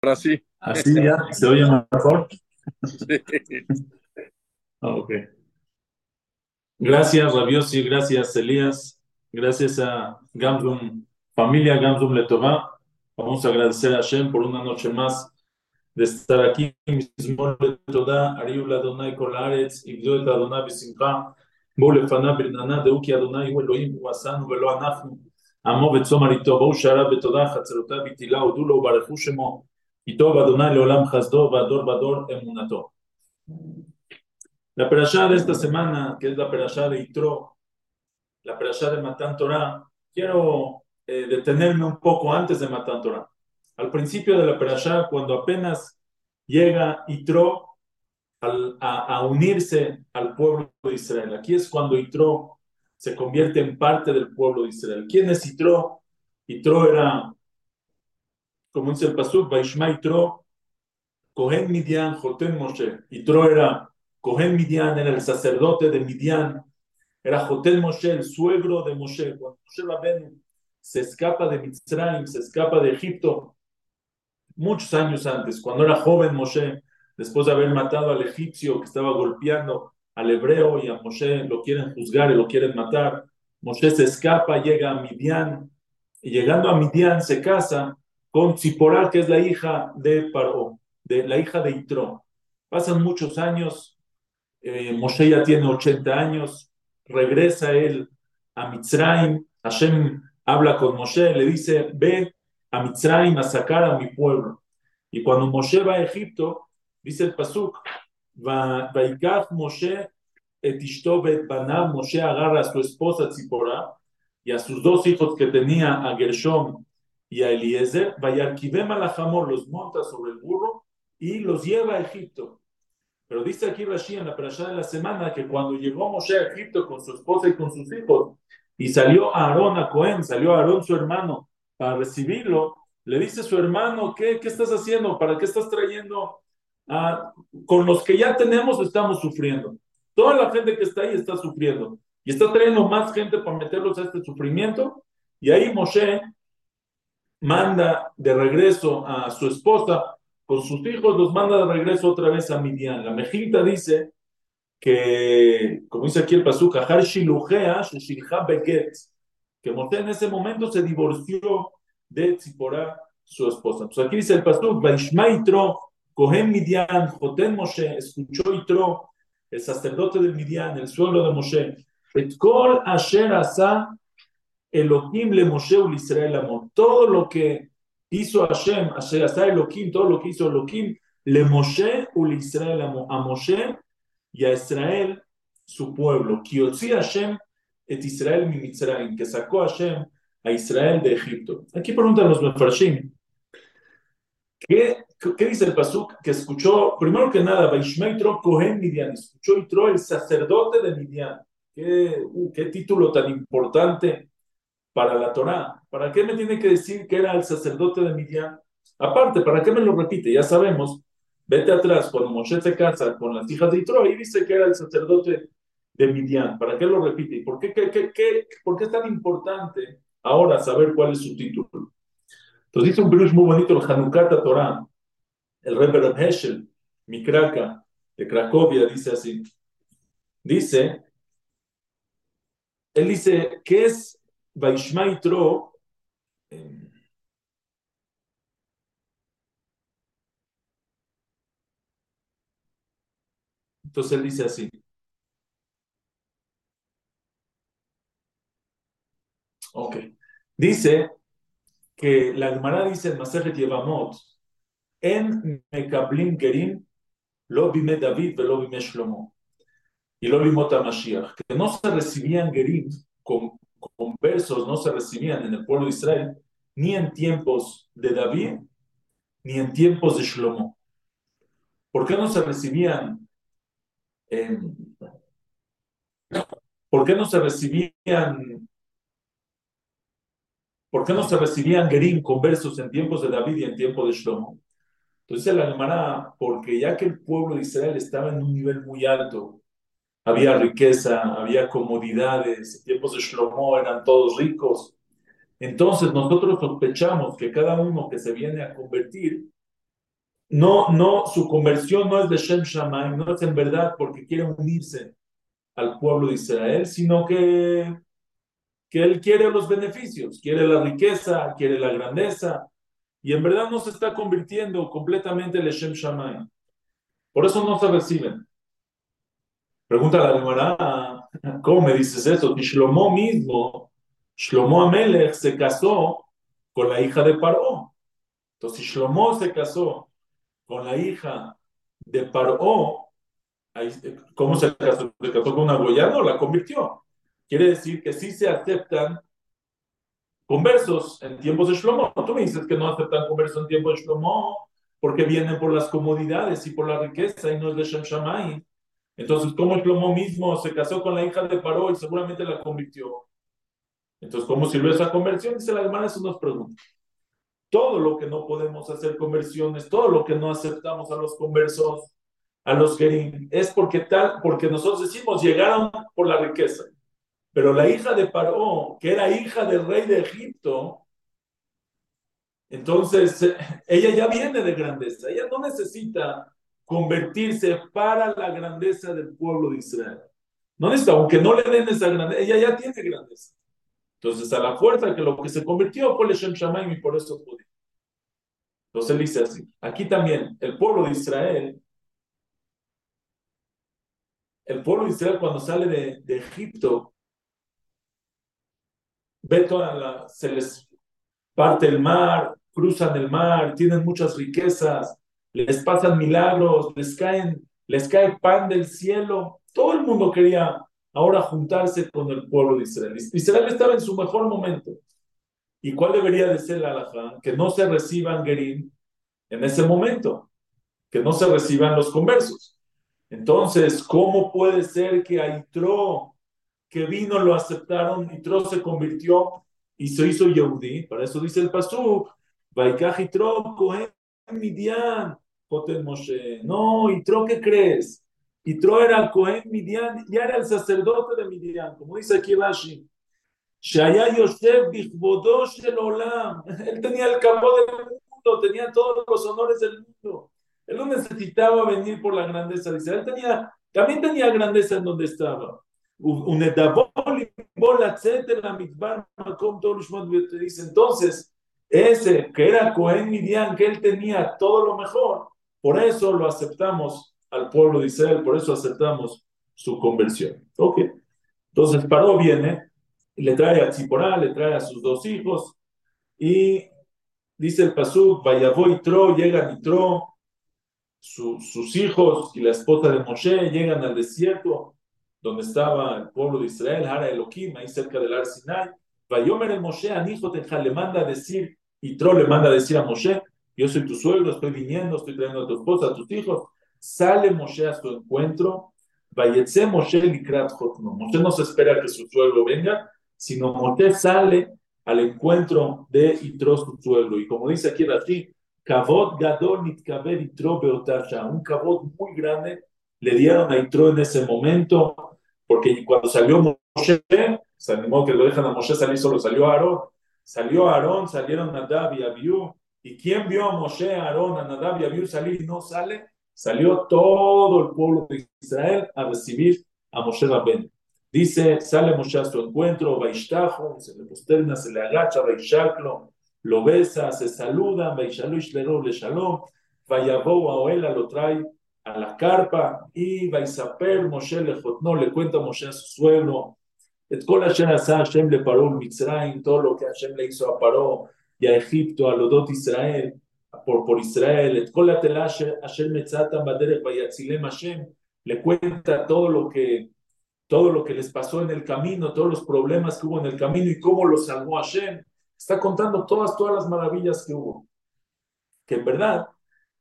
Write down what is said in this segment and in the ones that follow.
Ahora sí. Así ya, se oye mejor. Sí. Ah, ok. Gracias, Rabiosi, gracias, Elías. Gracias a Gamsum, familia Gamsum Letová. Vamos a agradecer a Hashem por una noche más de estar aquí. Mismor Letodá, Ariul Adonai Kolaretz, Igdo et Adonai Besimcha, Bo Lefana Birnana, Deuki Adonai, Hu Elohim, Hu Asanu, Velo Anafnu, Amo Betzom Arito, Bo La perashá de esta semana, que es la perashá de Itro, la perashá de Matan Torah, quiero eh, detenerme un poco antes de Matan Torah. Al principio de la perashá, cuando apenas llega Itro al- a, a unirse al pueblo de Israel. Aquí es cuando Itro se convierte en parte del pueblo de Israel. ¿Quién es Itro? Itro era, como dice el Pasuk, Vaishma Itro, Cohen Midian, Joten Moshe. Itro era Cohen Midian, era el sacerdote de Midian. Era Jotel Moshe, el suegro de Moshe. Cuando Moshe Rabbeinu se escapa de Mitzrayim, se escapa de Egipto, muchos años antes, cuando era joven Moshe, después de haber matado al egipcio que estaba golpeando al hebreo y a Moshe lo quieren juzgar y lo quieren matar, Moshe se escapa, llega a Midian, y llegando a Midian se casa con Tziporá, que es la hija de Paró, de la hija de Itro. Pasan muchos años, eh, Moshe ya tiene 80 años, regresa él a Mitzrayim, Hashem habla con Moshe, le dice, ve a Mitzrayim a sacar a mi pueblo. Y cuando Moshe va a Egipto, dice el Pasuk, va Vaikach Moshe et ishto bet Moshe agarra a su esposa Tzipora y a sus dos hijos que tenía, a Gershom y a Eliezer, Vayarkivem alajamor, los monta sobre el burro y los lleva a Egipto. Pero dice aquí Rashi en la perashá de la semana que cuando llegó Moshe a Egipto con su esposa y con sus hijos, y salió Aarón a Cohen, salió Aarón su hermano para recibirlo, le dice su hermano, ¿qué, qué estás haciendo? ¿Para qué estás trayendo? a- con los que ya tenemos estamos sufriendo. Toda la gente que está ahí está sufriendo. Y está trayendo más gente para meterlos a este sufrimiento. Y ahí Moshe manda de regreso a su esposa con sus hijos, los manda de regreso otra vez a Midian. La Mejilta dice que, como dice aquí el Pasuk, que Moshe en ese momento se divorció de Tzipora, su esposa. Entonces aquí dice el Pasuk, Vaishma Itro, Cohen Midian, Joten Moshe, escuchó Itro, el sacerdote de Midian, el suelo de Moshe, Et Kol Asher Asa Elohim le Moshe ul Israel amor. Todo lo que hizo Hashem, Asher Asa Elohim, todo lo que hizo Elohim, le Moshe ul Israel. A Moshe y a Israel, su pueblo. Hashem et Israel mi Mitzrayim, que sacó Hashem a Israel de Egipto. Aquí preguntan los Mefarshim, ¿qué, qué dice el Pasuk? Que escuchó, primero que nada, Vaishma Itro Kohen Midian, escuchó Itro, el sacerdote de Midian. ¿Qué, uh, qué título tan importante para la Torá. ¿Para qué me tiene que decir que era el sacerdote de Midian? Aparte, ¿para qué me lo repite? Ya sabemos, vete atrás, cuando Moshe se casa con las hijas de Itro, ahí dice que era el sacerdote de Midian. ¿Para qué lo repite? ¿Y por qué, qué, qué, qué- por qué es tan importante ahora saber cuál es su título? Entonces dice un virus muy bonito, el Hanukkah Torah, el Rebbe Heschel, Mikraka, de Cracovia, dice así. Dice, él dice, ¿qué es Vaishma Itro? Eh, Entonces él dice así. Ok. Dice que la Gemara dice en Masejet Yevamot, en Mekablim Gerim, lo bime David, lo bime Shlomo, y lo bimot Mashiach, que no se recibían Gerim con, con versos, no se recibían en el pueblo de Israel, ni en tiempos de David, ni en tiempos de Shlomo. ¿Por qué no se recibían? ¿Por qué no se recibían ¿Por qué no se recibían Gerim con versos en tiempos de David y en tiempos de Shlomo? Entonces la Gemara, porque ya que el pueblo de Israel estaba en un nivel muy alto, había riqueza, había comodidades, en tiempos de Shlomo eran todos ricos, entonces nosotros sospechamos que cada uno que se viene a convertir no, no, su conversión no es de Shem Shammai, no es en verdad porque quiere unirse al pueblo de Israel, sino que, que él quiere los beneficios, quiere la riqueza, quiere la grandeza, y en verdad no se está convirtiendo completamente en Shem Shammai. Por eso no se reciben. Pregunta la Gemara, ¿cómo me dices eso? Y Shlomo mismo, Shlomo Amelech se casó con la hija de Paró. Entonces, si Shlomo se casó con la hija de Paró, ¿cómo se casó? ¿Se casó con una goya? No, la convirtió. Quiere decir que sí se aceptan conversos en tiempos de Shlomo. Tú me dices que no aceptan conversos en tiempos de Shlomo porque vienen por las comodidades y por la riqueza y no es de Shem. Entonces, ¿cómo Shlomo mismo se casó con la hija de Paró y seguramente la convirtió? Entonces, ¿cómo sirvió esa conversión? Dice la hermana, eso nos pregunta. Todo lo que no podemos hacer conversiones, todo lo que no aceptamos a los conversos, a los gerim, es porque tal, porque nosotros decimos llegaron por la riqueza. Pero la hija de Paró, que era hija del rey de Egipto, entonces ella ya viene de grandeza, ella no necesita convertirse para la grandeza del pueblo de Israel. No necesita, aunque no le den esa grandeza, ella ya tiene grandeza. Entonces, a la fuerza que lo que se convirtió fue el Shem Shamaim y por eso pude. Entonces él dice así. Aquí también, el pueblo de Israel, el pueblo de Israel cuando sale de, de Egipto, ve toda la, se les parte el mar, cruzan el mar, tienen muchas riquezas, les pasan milagros, les caen, les cae pan del cielo. Todo el mundo quería ahora juntarse con el pueblo de Israel. Israel estaba en su mejor momento. ¿Y cuál debería de ser la alhaja? Que no se reciban Gerim en ese momento, que no se reciban los conversos. Entonces, ¿cómo puede ser que a Itro, que vino, lo aceptaron, Itro se convirtió y se hizo Yehudi? Para eso dice el Pasú, Vaikaj Itro, Cohen Midian, Moshe. No, Itro, ¿qué crees? Y Tro era Cohen Midian, ya era el sacerdote de Midian, como dice aquí Rashi. Shaya Yosef el Olam. Él tenía el campo del mundo, tenía todos los honores del mundo. Él no necesitaba venir por la grandeza de Israel. Él tenía, también tenía grandeza en donde estaba. Dice entonces, ese que era Cohen Midian, que él tenía todo lo mejor, por eso lo aceptamos al pueblo de Israel, por eso aceptamos su conversión. Ok. Entonces Paró viene, le trae a Tziporá, le trae a sus dos hijos, y dice el Pasuk, Vayavó y Tro, llegan y Tro, sus hijos y la esposa de Moshe llegan al desierto donde estaba el pueblo de Israel, Hara Elohim, ahí cerca del Ar Sinai. Vayomer el Moshe, Anijoteja, le manda decir, y Tro le manda a decir a Moshe, yo soy tu suegro, estoy viniendo, estoy trayendo a tu esposa, a tus hijos, Sale Moshe a su encuentro. Vayetse Moshe likrat Moshe no se espera que su suegro venga, sino Moshe sale al encuentro de Itro, su suegro. Y como dice aquí así, Kavod Gadol Nitkaber Itro Beotasha, un kavod muy grande le dieron a Itro en ese momento, porque cuando salió Moshe, se animó que lo dejan a Moshe salir solo, salió Aarón. Salió Aarón, salieron Nadab y Abiú. ¿Y quién vio a Moshe, Aarón, a Nadab y Abiú salir y no sale? salió todo el pueblo de Israel a recibir a Moshe Rabben. Dice, sale Moshe a su encuentro, Vaishtajo, se le posterna, se le agacha, Vaishaklo, lo besa, se saluda, Vaishalo Ishlero le Shalom, Vayabó a lo trae a la carpa y Vaisaper Moshe le no le cuenta a Moshe a su suegro, et kol Hashem Hashem le paró Mitzrayim, todo lo que Hashem le hizo a Paró y a Egipto, a Lodot Israel, por, por Israel, le cuenta todo lo que todo lo que les pasó en el camino, todos los problemas que hubo en el camino y cómo los salvó Hashem. Está contando todas, todas las maravillas que hubo. Que en verdad,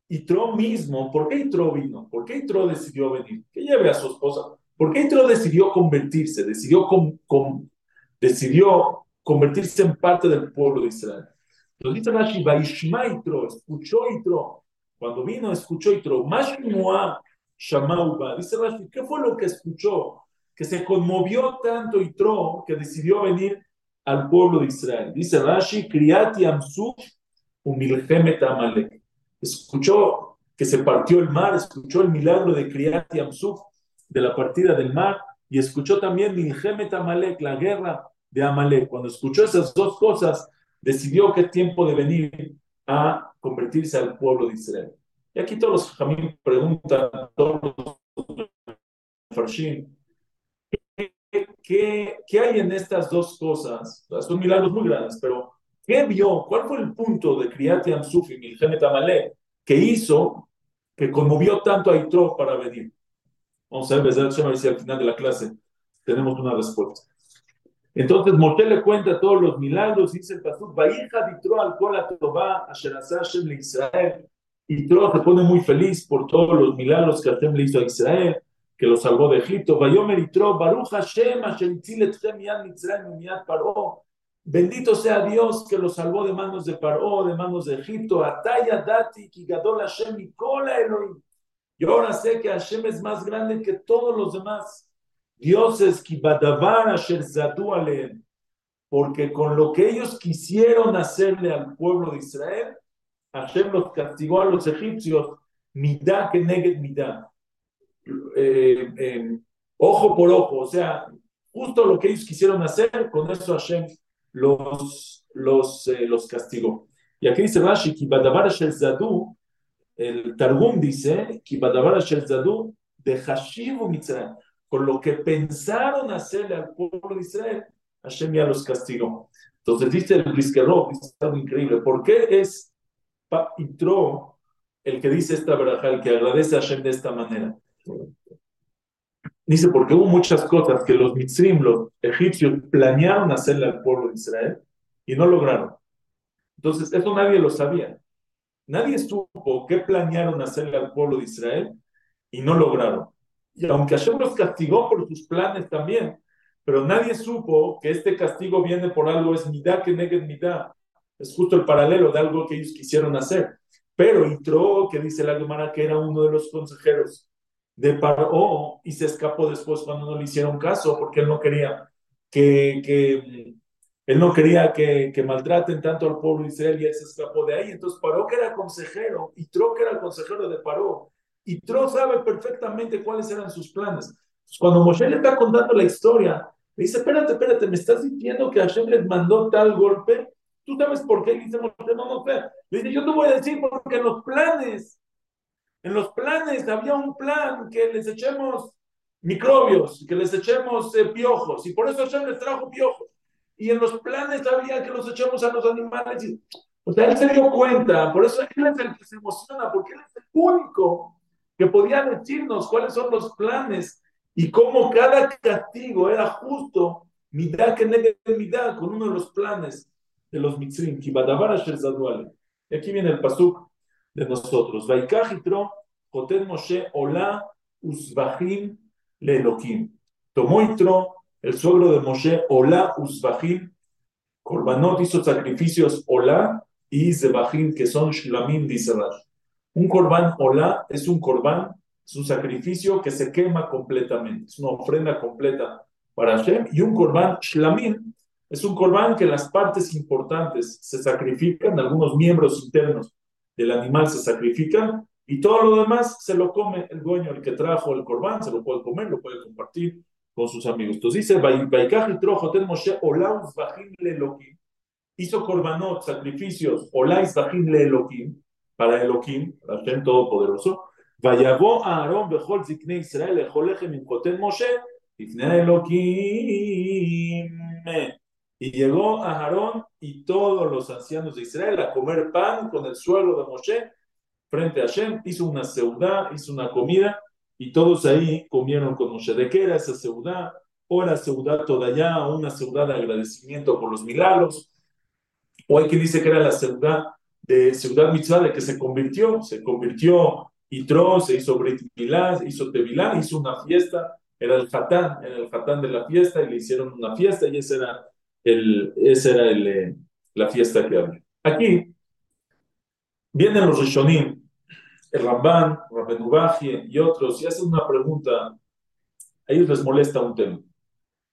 Itro mismo, ¿por qué Itro vino? ¿Por qué Itro decidió venir? Que lleve a su esposa. ¿Por qué Itro decidió convertirse? Decidió, decidió convertirse en parte del pueblo de Israel. Lo dice Rashi, Itro, escuchó Itro. Cuando vino, escuchó Itro. Mashmua Shamauba. Dice Rashi, ¿qué fue lo que escuchó? Que se conmovió tanto Itro que decidió venir al pueblo de Israel. Dice Rashi, Kriati Amsu Umilhemet Amalek. Escuchó que se partió el mar, escuchó el milagro de Kriyat Yamsuf, de la partida del mar, y escuchó también Milhemet Amalek, la guerra de Amalek. Cuando escuchó esas dos cosas, decidió que es tiempo de venir a convertirse al pueblo de Israel. Y aquí todos los jamín preguntan, todos los ¿qué, ¿qué, hay en estas dos cosas? Son milagros muy grandes, pero ¿qué vio? ¿Cuál fue el punto de Kriyat Yamsuf y Amalek que hizo que conmovió tanto a Itro para venir? Vamos a ver, a ver si al final de la clase tenemos una respuesta. Entonces Moshe le cuenta todos los milagros, dice el pastor, Vayija Itro al Kola Tová, Hashem le Israel. Itro se pone muy feliz por todos los milagros que Hashem le hizo a Israel, que lo salvó de Egipto. Vayomer Itro, Baruch Hashem, Asher Itzilet Yad Mitzrayim Yad Paró. Bendito sea Dios que lo salvó de manos de Paró, de manos de Egipto. Ataya Dati, Kigadol Hashem, y Kola Elohim. Yo ahora sé que Hashem es más grande que todos los demás. Dioses, Kibadavar Asher Zadu. Porque con lo que ellos quisieron hacerle al pueblo de Israel, Hashem los castigó a los egipcios, midá que negue midá. Eh, eh, ojo por ojo, o sea, justo lo que ellos quisieron hacer, con eso Hashem los, los, eh, los castigó. Y aquí dice Rashi, Zadu, el Targum dice, de con lo que pensaron hacerle al pueblo de Israel, Hashem ya los castigó. Entonces dice el Briskerov, es algo increíble, ¿por qué es Itro el que dice esta verajal, el que agradece a Hashem de esta manera? Dice, porque hubo muchas cosas que los mitzrim, los egipcios, planearon hacerle al pueblo de Israel y no lograron. Entonces, eso nadie lo sabía. Nadie supo qué planearon hacerle al pueblo de Israel y no lograron. Y aunque Hashem los castigó por sus planes también, pero nadie supo que este castigo viene por algo, es midá que negue midá. Es justo el paralelo de algo que ellos quisieron hacer. Pero Itro, que dice la Gemara que era uno de los consejeros de Paró y se escapó después cuando no le hicieron caso porque él no quería que, que él no quería que, que, maltraten tanto al pueblo de Israel y él se escapó de ahí. Entonces Paró que era consejero y Tro que era consejero de Paró y Tro sabe perfectamente cuáles eran sus planes. cuando Moshe le está contando la historia, le dice, espérate, espérate, me estás diciendo que Hashem les mandó tal golpe. ¿Tú sabes por qué? dice Moshe, no, no sé. Le dice, yo te voy a decir porque en los planes en los planes había un plan que les echemos microbios, que les echemos eh, piojos, y por eso Hashem les trajo piojos. Y en los planes había que los echemos a los animales. Y, o sea, él se dio cuenta, por eso él es el que se emociona, porque él es el único que podía decirnos cuáles son los planes y cómo cada castigo era justo, mitad que mitad, con uno de los planes de los mitzrim, Y aquí viene el pasuk de nosotros. Vaikach Itro, Joten Moshe, Olá, Uzbahim, Lelokim. Tomó Itro, el suegro de Moshe, Olá, Uzbahim, Korbanot hizo sacrificios Olá y Zebahim, que son Shlamim, dice Un korban Olá es un korban, es un sacrificio que se quema completamente, es una ofrenda completa para Hashem, y un korban Shlamim es un korban que las partes importantes se sacrifican, algunos miembros internos del animal se sacrifica y todo lo demás se lo come el dueño, el que trajo el corbán, se lo puede comer, lo puede compartir con sus amigos. Entonces dice, Moshe hizo korbanot, sacrificios, Olais Bajim le Elohim, para Elohim, Hashem Todopoderoso, Vayagó a Aarón Bejol Zikne Israel, Ejolechem Imkoten Moshe, Ifne Elohim. Y llegó a Aarón y todos los ancianos de Israel a comer pan con el suelo de Moshe frente a Hashem. Hizo una seudá, hizo una comida y todos ahí comieron con Moshe. ¿De era esa seudá? O era seudá todavía, o una seudá de agradecimiento por los milagros. O hay quien dice que era la seudá de seudá mitzvah de que se convirtió, se convirtió Itro, se hizo Brit Milá, hizo Tevilá, hizo una fiesta, era el Hatán, era el Hatán de la fiesta y le hicieron una fiesta y ese era el, esa era el, eh, la fiesta que había. Aquí vienen los Rishonim, el Ramban, Rabben y otros, y hacen una pregunta. A ellos les molesta un tema.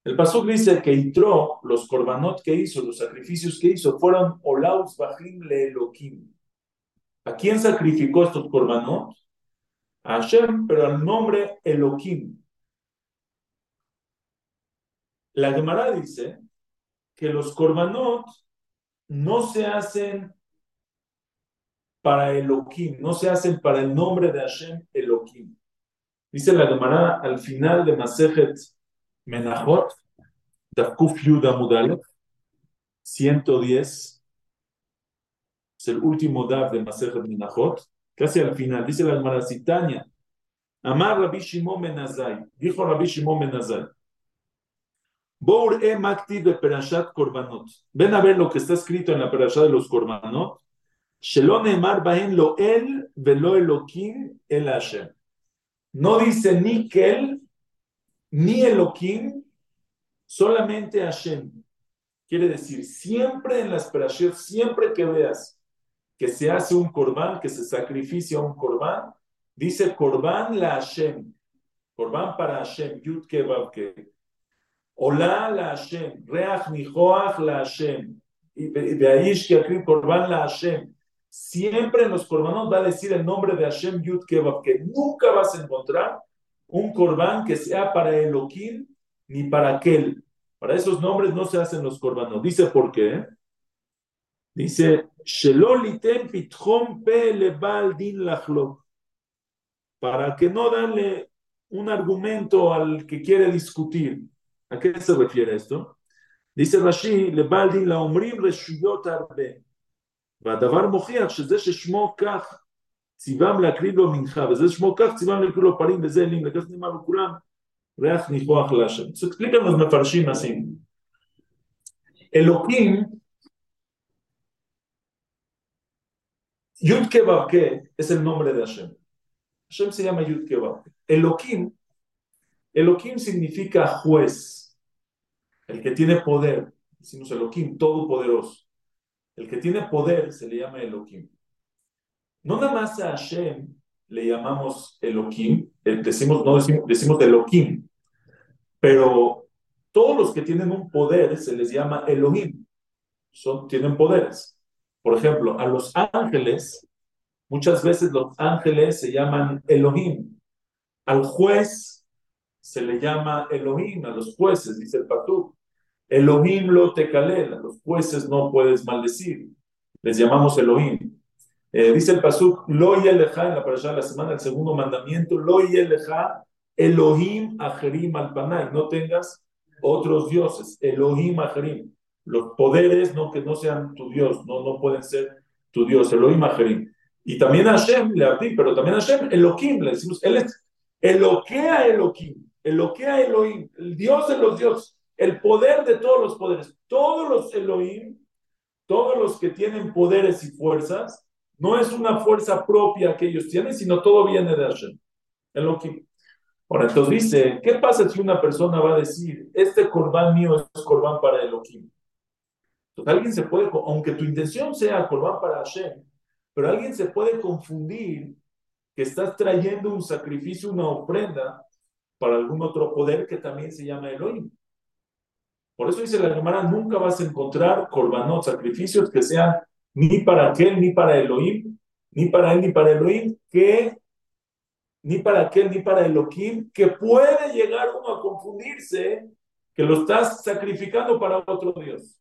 El Pasuk dice que Itro, los korbanot que hizo, los sacrificios que hizo, fueron Olaus Bajim Le Elohim. ¿A quién sacrificó estos korbanot? A Hashem, pero al nombre Elohim. La Gemara dice que los korbanot no se hacen para Elohim, no se hacen para el nombre de Hashem Elohim. Dice la Gemara al final de Masejet Menachot, Dafkuf Yuda Mudalef, 110, es el último Daf de Masejet Menachot, casi al final, dice la Gemara Citania, Amar Rabbi Shimon Menazai, dijo Rabbi Shimon Menazai, Bour e makti de Perashat Korbanot. Ven a ver lo que está escrito en la Perashat de los Korbanot. Lo el velo el Hashem. No dice ni Kel, ni Elohim, solamente Hashem. Quiere decir, siempre en las Perashat, siempre que veas que se hace un Korban, que se sacrificia un Korban, dice Korban la Hashem. Korban para Hashem, Yud Ke Hola la Hashem, Reach Nijoach la Hashem, y de ahí que Korban la Hashem. Siempre en los korbanos va a decir el nombre de Hashem Yud Kebab, que nunca vas a encontrar un korban que sea para Elohim ni para aquel. Para esos nombres no se hacen los korbanos. Dice por qué. Dice, pe din Para que no darle un argumento al que quiere discutir. ¿A qué se refiere esto? Dice Rashi, le baldin la omrim reshuyot arbe. והדבר מוכיח שזה ששמו כך ציוום להקריב לו מנחה, וזה שמו כך ציוום להקריב לו פרים וזה אלים, לקחת נאמר לכולם ריח ניחוח להשם. Se explican los מפרשים así. אלוקים, Yud Kebabke es el nombre de Hashem. Hashem se llama Yud Kebabke. Elohim, Elohim significa juez el que tiene poder, decimos Elohim, todopoderoso. El que tiene poder se le llama Elohim. No nada más a Hashem le llamamos Elohim, eh, decimos, no decimos, decimos Elohim, pero todos los que tienen un poder se les llama Elohim, son, tienen poderes. Por ejemplo, a los ángeles, muchas veces los ángeles se llaman Elohim. Al juez se le llama Elohim, a los jueces, dice el Patú. Elohim lo te calela, los jueces no puedes maldecir, les llamamos Elohim. Eh, dice el Pasuk, lo yeleja en la parasha de la semana, el segundo mandamiento, lo yeleja Elohim ajerim al no tengas otros dioses, Elohim ajerim. Los poderes no que no sean tu Dios, no, no pueden ser tu Dios, Elohim ajerim. Y también a Hashem le abdí, pero también a Hashem, Elohim, le decimos, él es Eloquea Elohim, Eloquea Elohim, el Dios de los dioses el poder de todos los poderes. Todos los Elohim, todos los que tienen poderes y fuerzas, no es una fuerza propia que ellos tienen, sino todo viene de Hashem. Elohim. Ahora, entonces dice, ¿qué pasa si una persona va a decir, este corbán mío es corbán para Elohim? Entonces alguien se puede, aunque tu intención sea corbán para Hashem, pero alguien se puede confundir que estás trayendo un sacrificio, una ofrenda para algún otro poder que también se llama Elohim. Por eso dice la Gemara, nunca vas a encontrar korbanot, sacrificios que sean ni para aquel, ni para Elohim, ni para él, ni para Elohim, que ni para aquel, ni para Elohim, que puede llegar uno a confundirse que lo estás sacrificando para otro Dios.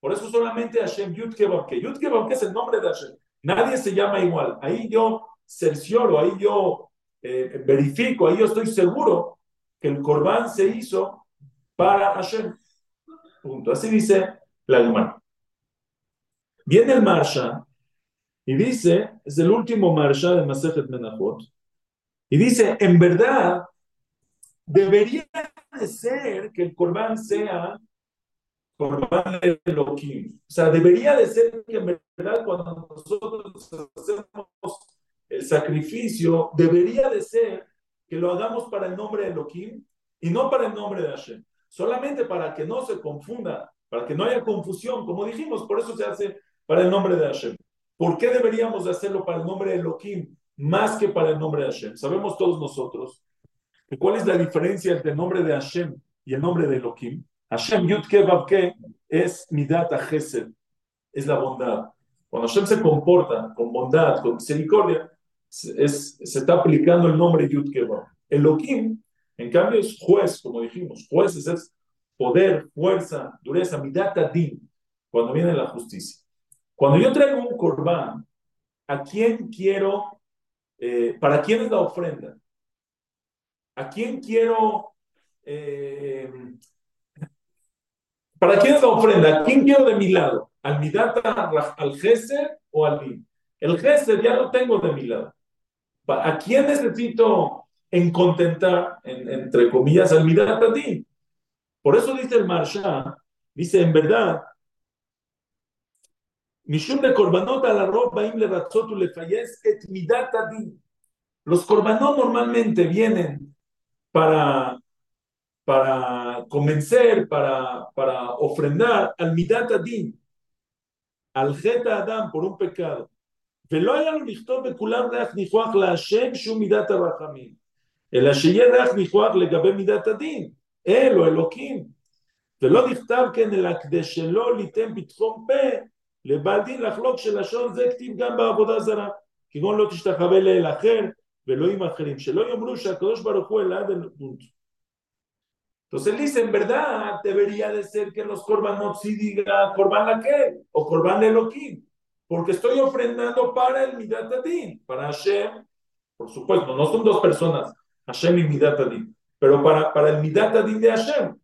Por eso solamente Hashem Yud que Yud que es el nombre de Hashem. Nadie se llama igual. Ahí yo cercioro, ahí yo eh, verifico, ahí yo estoy seguro que el Corban se hizo para Hashem. Punto. Así dice la Gemara. Viene el Marsha y dice, es el último Marsha de Masejet Menachot, y dice, en verdad, debería de ser que el Corban sea Corban de Elohim. O sea, debería de ser que en verdad cuando nosotros hacemos el sacrificio, debería de ser que lo hagamos para el nombre de Elohim y no para el nombre de Hashem solamente para que no se confunda, para que no haya confusión, como dijimos, por eso se hace para el nombre de Hashem. ¿Por qué deberíamos de hacerlo para el nombre de Elohim más que para el nombre de Hashem? Sabemos todos nosotros cuál es la diferencia entre el nombre de Hashem y el nombre de Elohim. Hashem Yud Ke es Midat Chesed, es la bondad. Cuando Hashem se comporta con bondad, con misericordia, se está aplicando el nombre Yud El Elohim, en cambio, es juez, como dijimos. Juez es poder, fuerza, dureza, midata din, cuando viene la justicia. Cuando yo traigo un corbán, ¿a quién quiero, eh, para quién es la ofrenda? ¿A quién quiero, eh, para quién es la ofrenda? ¿A quién quiero de mi lado? ¿Al midata, al Geser o al din? El Geser ya lo tengo de mi lado. ¿A quién necesito en contentar, entre comillas, al midata din? Por eso dice el Marsha, dice en verdad, Mishum de korbanot a la ropa le le falles et midat Los korbanot normalmente vienen para, para convencer, para, para ofrendar al midat adin, al jeta adam por un pecado. ולא היה לו לכתוב בכולם ריח ניחוח להשם שהוא מידת הרחמים, אלא שיהיה ריח ניחוח לגבי מידת הדין, אל או אלוקים. ולא נכתב כן אלא כדי שלא ליתן פתחום פה לבעל דין לחלוק שלשון זה כתיב גם בעבודה זרה, כגון לא תשתחווה לאל אחר ואלוהים אחרים, שלא יאמרו שהקדוש ברוך הוא אלעד el punto. Entonces él dice, en verdad debería de ser que los korbanot sí diga korban la que o korban Elohim, porque estoy ofrendando para el Midat Adin, para Hashem, por supuesto, no son dos personas, Hashem y Midat Adin, pero para, para el Midat Adin de Hashem.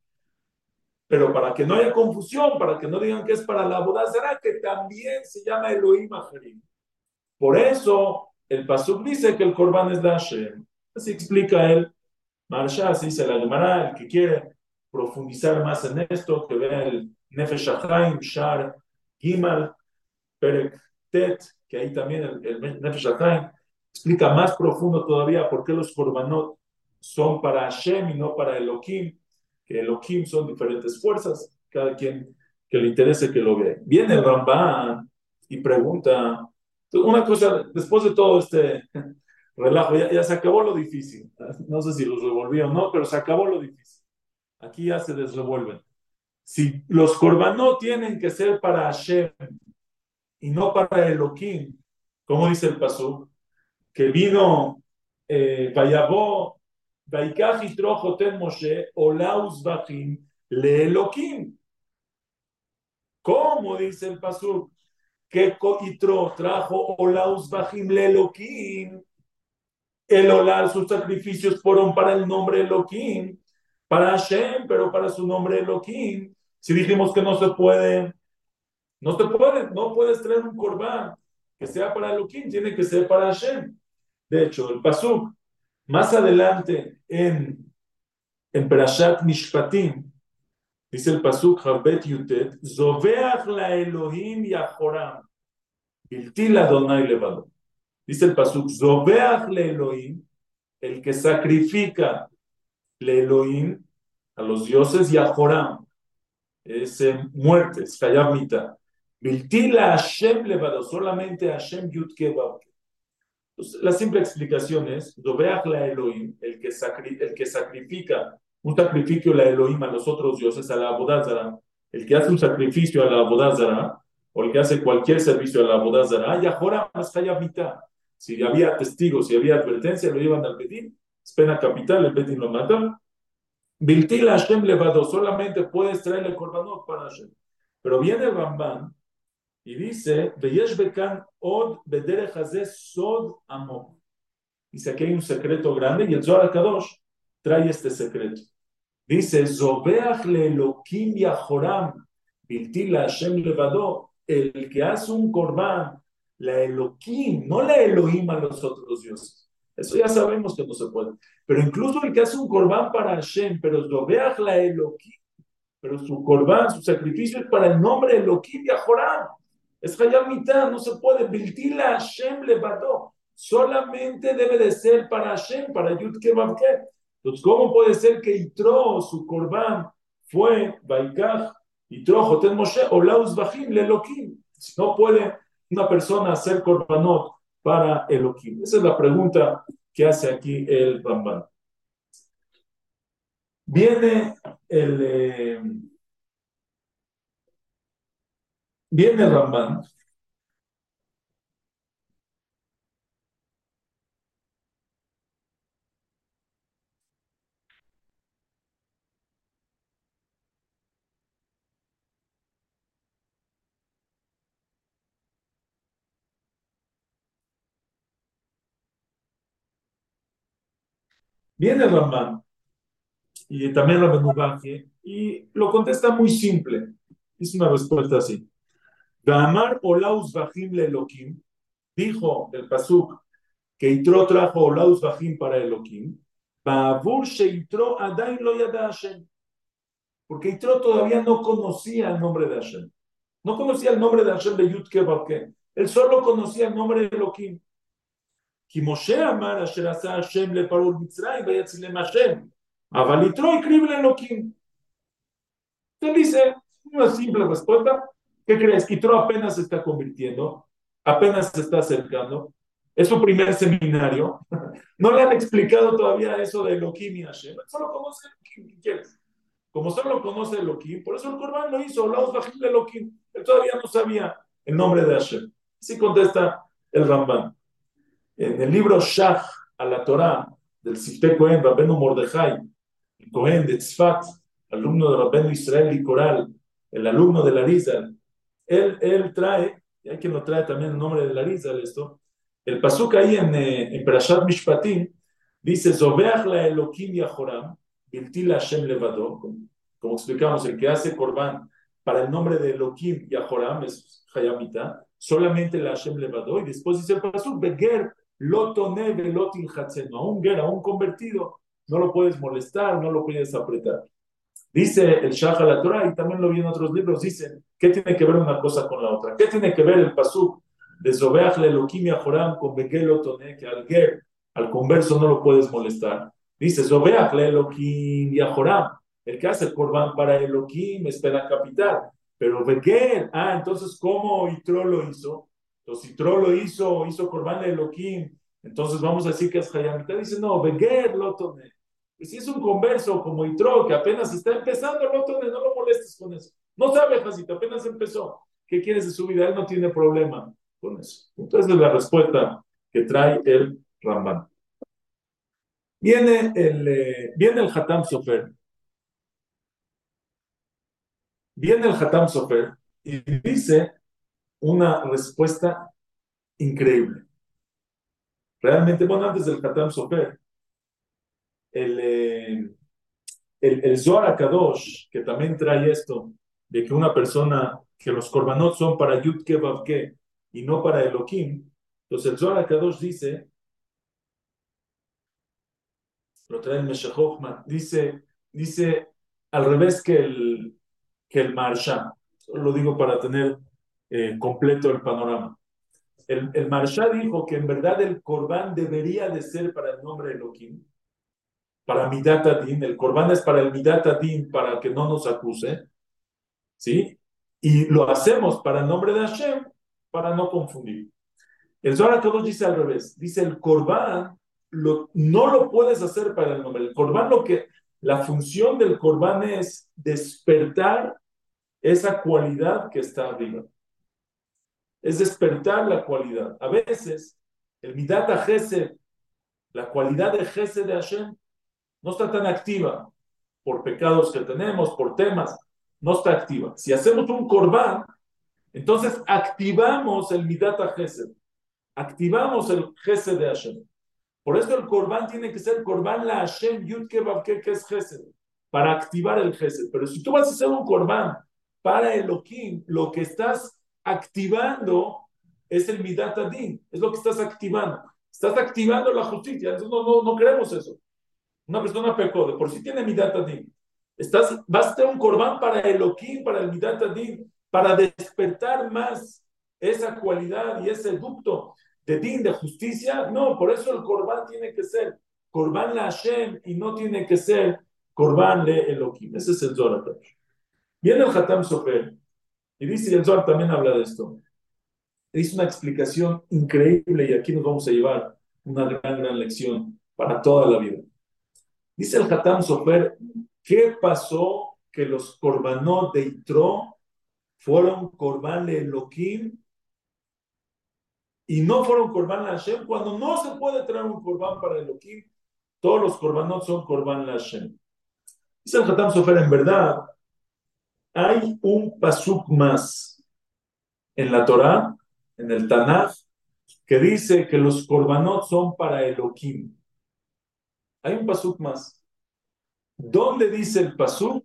Pero para que no haya confusión, para que no digan que es para la boda será que también se llama Elohim Ajerim. Por eso el Pasuk dice que el Corban es de Hashem. Así explica él. Marsha, así dice la Gemara, el que quiere profundizar más en esto, que vea el Nefesh Shar, Gimal, Perek Tet, que ahí también el, el Nefesh explica más profundo todavía por qué los Korbanot son para Hashem y no para Elohim que Elohim son diferentes fuerzas, cada quien que le interese que lo vea. Viene el Ramban y pregunta, una cosa, después de todo este relajo, ya, se acabó lo difícil, no sé si lo revolví o no, pero se acabó lo difícil. Aquí ya se desrevuelven. Si los korbanot tienen que ser para Hashem y no para Elohim, como dice el Pasú, que vino eh, Vayabó, Vaikach y Trojoten Moshe, Olaus Bajim, Leeloquim. ¿Cómo dice el Pasuk? Que Coitro trajo Olaus Bajim Leeloquim. El Olal, sus sacrificios fueron para el nombre Elohim, para Hashem, pero para su nombre Elohim. Si dijimos que no se puede, no te puede, no puedes traer un corbán que sea para Elohim, tiene que ser para Hashem. De hecho, el Pasuk más adelante en, en Perashat Mishpatim, dice el Pasuk Harbet Yutet, Zoveach la Elohim Yahoram, Iltila Donai Levado. Dice el Pasuk, Zoveach la Elohim, el que sacrifica le Elohim a los dioses Yahoram, es muerte, es Hayab Mita. Biltila Hashem Levado, solamente Hashem Yud la simple explicación es, la Elohim, el que, el que sacrifica un sacrificio la Elohim a los otros dioses, a la Abodazara, el que hace un sacrificio a la Abodazara, o el que hace cualquier servicio a la Abodazara, ya jora más. Si había testigos, si había advertencia, lo llevan al Bedín, es pena capital, el Bedín lo mata. Biltila Hashem levado, solamente puedes traerle el korbanot para Hashem. Pero viene el Ramban y dice, Od Sod Amor. Dice que hay un secreto grande y el Zohar Kadosh trae este secreto. Dice, Zobeach le Elohim Yahoram, Biltila Hashem Levado, el que hace un korban, la Elohim, no la Elohim a los otros dioses. Eso ya sabemos que no se puede. Pero incluso el que hace un korban para Hashem, pero Zobeach la Elohim, pero su korban, su sacrificio es para el nombre Elohim Yahoram. Es Hayab mitad, no se puede. Biltila Hashem levadó. Solamente debe de ser para Hashem, para Yud Entonces, ¿cómo puede ser que Itro, su corbán, fue Baikaj, Itro, Joten Moshe, o Laus Bajim, Lelokim? Si no puede una persona hacer corbanot para Elohim. Esa es la pregunta que hace aquí el Ramban. Viene el. Eh, Viene el Ramban Viene Ramán y también la Benubanqui y lo contesta muy simple. Es una respuesta así. Gamar Olaus Bajim le Elohim dijo el Pasuk que Itro trajo Olaus Bajim para Elohim. Babur Sheitro Adain lo yada Hashem. Porque Itro todavía no conocía el nombre de Hashem. No conocía el nombre de Hashem de Yud Kebabke. Él solo conocía el nombre de Elohim. כי משה אמר אשר עשה השם לפרעה מצרים ויצילם השם, אבל יתרו הקריב לאלוקים. Te dice una simple respuesta. ¿Qué crees? Yitro apenas se está convirtiendo, apenas se está acercando. Es su primer seminario. No le han explicado todavía eso de Elohim y Hashem. Solo conoce Elohim. ¿Qué quieres? Como solo conoce Elohim, por eso el Corban lo hizo. Laos Bajim de Elohim. Él todavía no sabía el nombre de Hashem. Así contesta el Ramban. En el libro Shach a la Torah del Sifte Cohen, Rabenu Mordejai, el Cohen de Tzfat, alumno de Rabenu Israel y Coral, el alumno de Larizal, él, él trae, y hay quien lo trae también el nombre de Larizal, esto, el pasuk ahí en, eh, en Perashat Mishpatim, dice, Zobeach la Elohim Yahoram, Biltil Hashem Levado, como, explicamos, el que hace Korban para el nombre de Elohim Yahoram, es Hayamita, solamente la Hashem Levado, y después dice el pasuk, Beger Loto neve, lotin a un guerra, a un convertido, no lo puedes molestar, no lo puedes apretar. Dice el Shah la Torah, y también lo vi en otros libros, dice, ¿qué tiene que ver una cosa con la otra? ¿Qué tiene que ver el pasuk de Zobeach Elohim Joram con Begel Lotone, que al ger, al converso no lo puedes molestar? Dice, Zobeach le Elohim Joram, el que hace el para Elohim espera capital, pero Begel, ah, entonces, ¿cómo Itro lo hizo? Entonces, si Tro lo hizo, hizo Corban Elohim, entonces vamos a decir que es Hayamita. Dice, no, Beger Lotone. Si es un converso como Itro, que apenas está empezando Lotone, no lo molestes con eso. No sabe, Jacita, apenas empezó. ¿Qué quieres de su vida? Él no tiene problema con eso. Entonces, es la respuesta que trae el Ramban. Viene el, eh, viene el Hatam Sofer. Viene el Hatam Sofer y dice una respuesta increíble. Realmente, bueno, antes del Hatam Sofer, el, eh, el, el Zohar Kadosh, que también trae esto, de que una persona, que los korbanot son para Yud Ke y no para Elohim, entonces el Zohar Kadosh dice, lo trae el dice, dice al revés que el, que el Marsha, lo digo para tener eh, completo el panorama. El, el Marsha dijo que en verdad el Corban debería de ser para el nombre de Elohim, para Midat Adin, el Corban es para el Midat Adin, para que no nos acuse, ¿sí? Y lo hacemos para el nombre de Hashem, para no confundir. El Zohar todos dice al revés, dice el Corban lo, no lo puedes hacer para el nombre. El Corban lo que, la función del Corban es despertar esa cualidad que está arriba es despertar la cualidad. A veces, el Midat Gesed, la cualidad de Gesed de Hashem, no está tan activa por pecados que tenemos, por temas, no está activa. Si hacemos un Korban, entonces activamos el Midat Gesed, activamos el Gesed de Hashem. Por eso el Korban tiene que ser Korban la Hashem Yud que es Gesed, para activar el Gesed. Pero si tú vas a hacer un Korban para Elohim, lo que estás activando es el Midat Adin, es lo que estás activando. Estás activando la justicia, entonces no, no, no queremos eso. Una persona pecó, de por sí tiene Midat Adin. Estás, vas a tener un corbán para Elohim, para el Midat Adin, para despertar más esa cualidad y ese ducto de din, de justicia. No, por eso el corbán tiene que ser corbán la Hashem y no tiene que ser corbán le Elohim. Ese es el Zohar. Viene el Hatam Sofer y dice, el Zohar también habla de esto. Dice una explicación increíble y aquí nos vamos a llevar una gran, gran lección para toda la vida. Dice el Hatam Sofer, ¿qué pasó que los korbanot de Itro fueron korban de Elohim y no fueron korban la Hashem? Cuando no se puede traer un korban para Elohim, todos los korbanot son korban la Hashem. Dice el Hatam Sofer, en verdad, hay un pasuk más en la Torah, en el Tanaj, que dice que los korbanot son para Elohim. Hay un pasuk más. ¿Dónde dice el pasuk?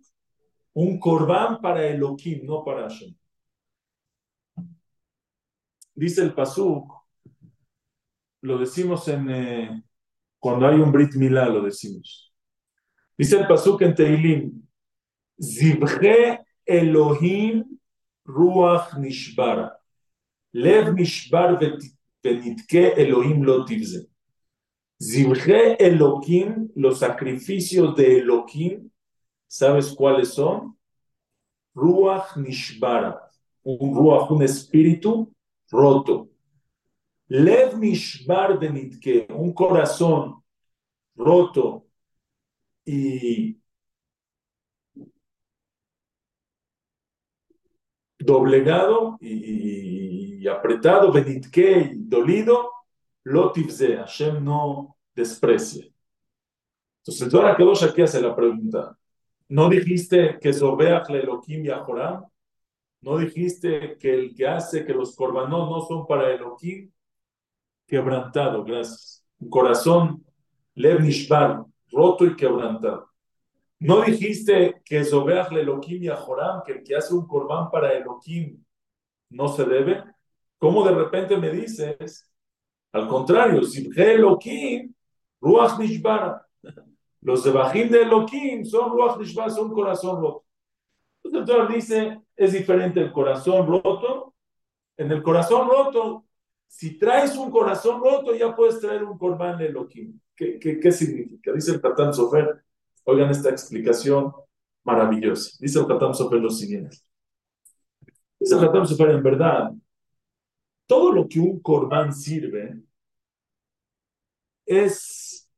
Un corbán para Elohim, no para Hashem. Dice el pasuk, lo decimos en eh, cuando hay un Brit Milá, lo decimos. Dice el pasuk en Teilim, Zibhe Elohim Ruach Nishbara. Lev Nishbar Venitke Elohim lo Zibhe Elohim, los sacrificios de Elohim, ¿sabes cuáles son? Ruach Nishbara. Un Ruach, un espíritu roto. Lev Nishbar Benitke, un corazón roto y doblegado y, apretado, Benitke, dolido, Lotivze, Hashem no desprecia. Entonces, ahora que aquí hace la pregunta. ¿No dijiste que Zobeach le Elohim y Ajoram? ¿No dijiste que el que hace que los corbanos no son para Elohim? Quebrantado, gracias. Un corazón, Lev Nishbar, roto y quebrantado. ¿No dijiste que Zobeach Elohim y Ajoram, que el que hace un corbán para Elohim no se debe? ¿Cómo de repente me dices? Al contrario, si Elohim, Ruach Nishbar. Los Zebahim de Elohim son Ruach Nishbar, son corazón roto. Entonces el dice, es diferente el corazón roto. En el corazón roto, si traes un corazón roto, ya puedes traer un corbán de Elohim. ¿Qué, qué, significa? Dice el Tatán Sofer, oigan esta explicación maravillosa. Dice el Tatán Sofer lo siguiente. Dice el Tatán Sofer, en verdad, todo lo que un corbán sirve es,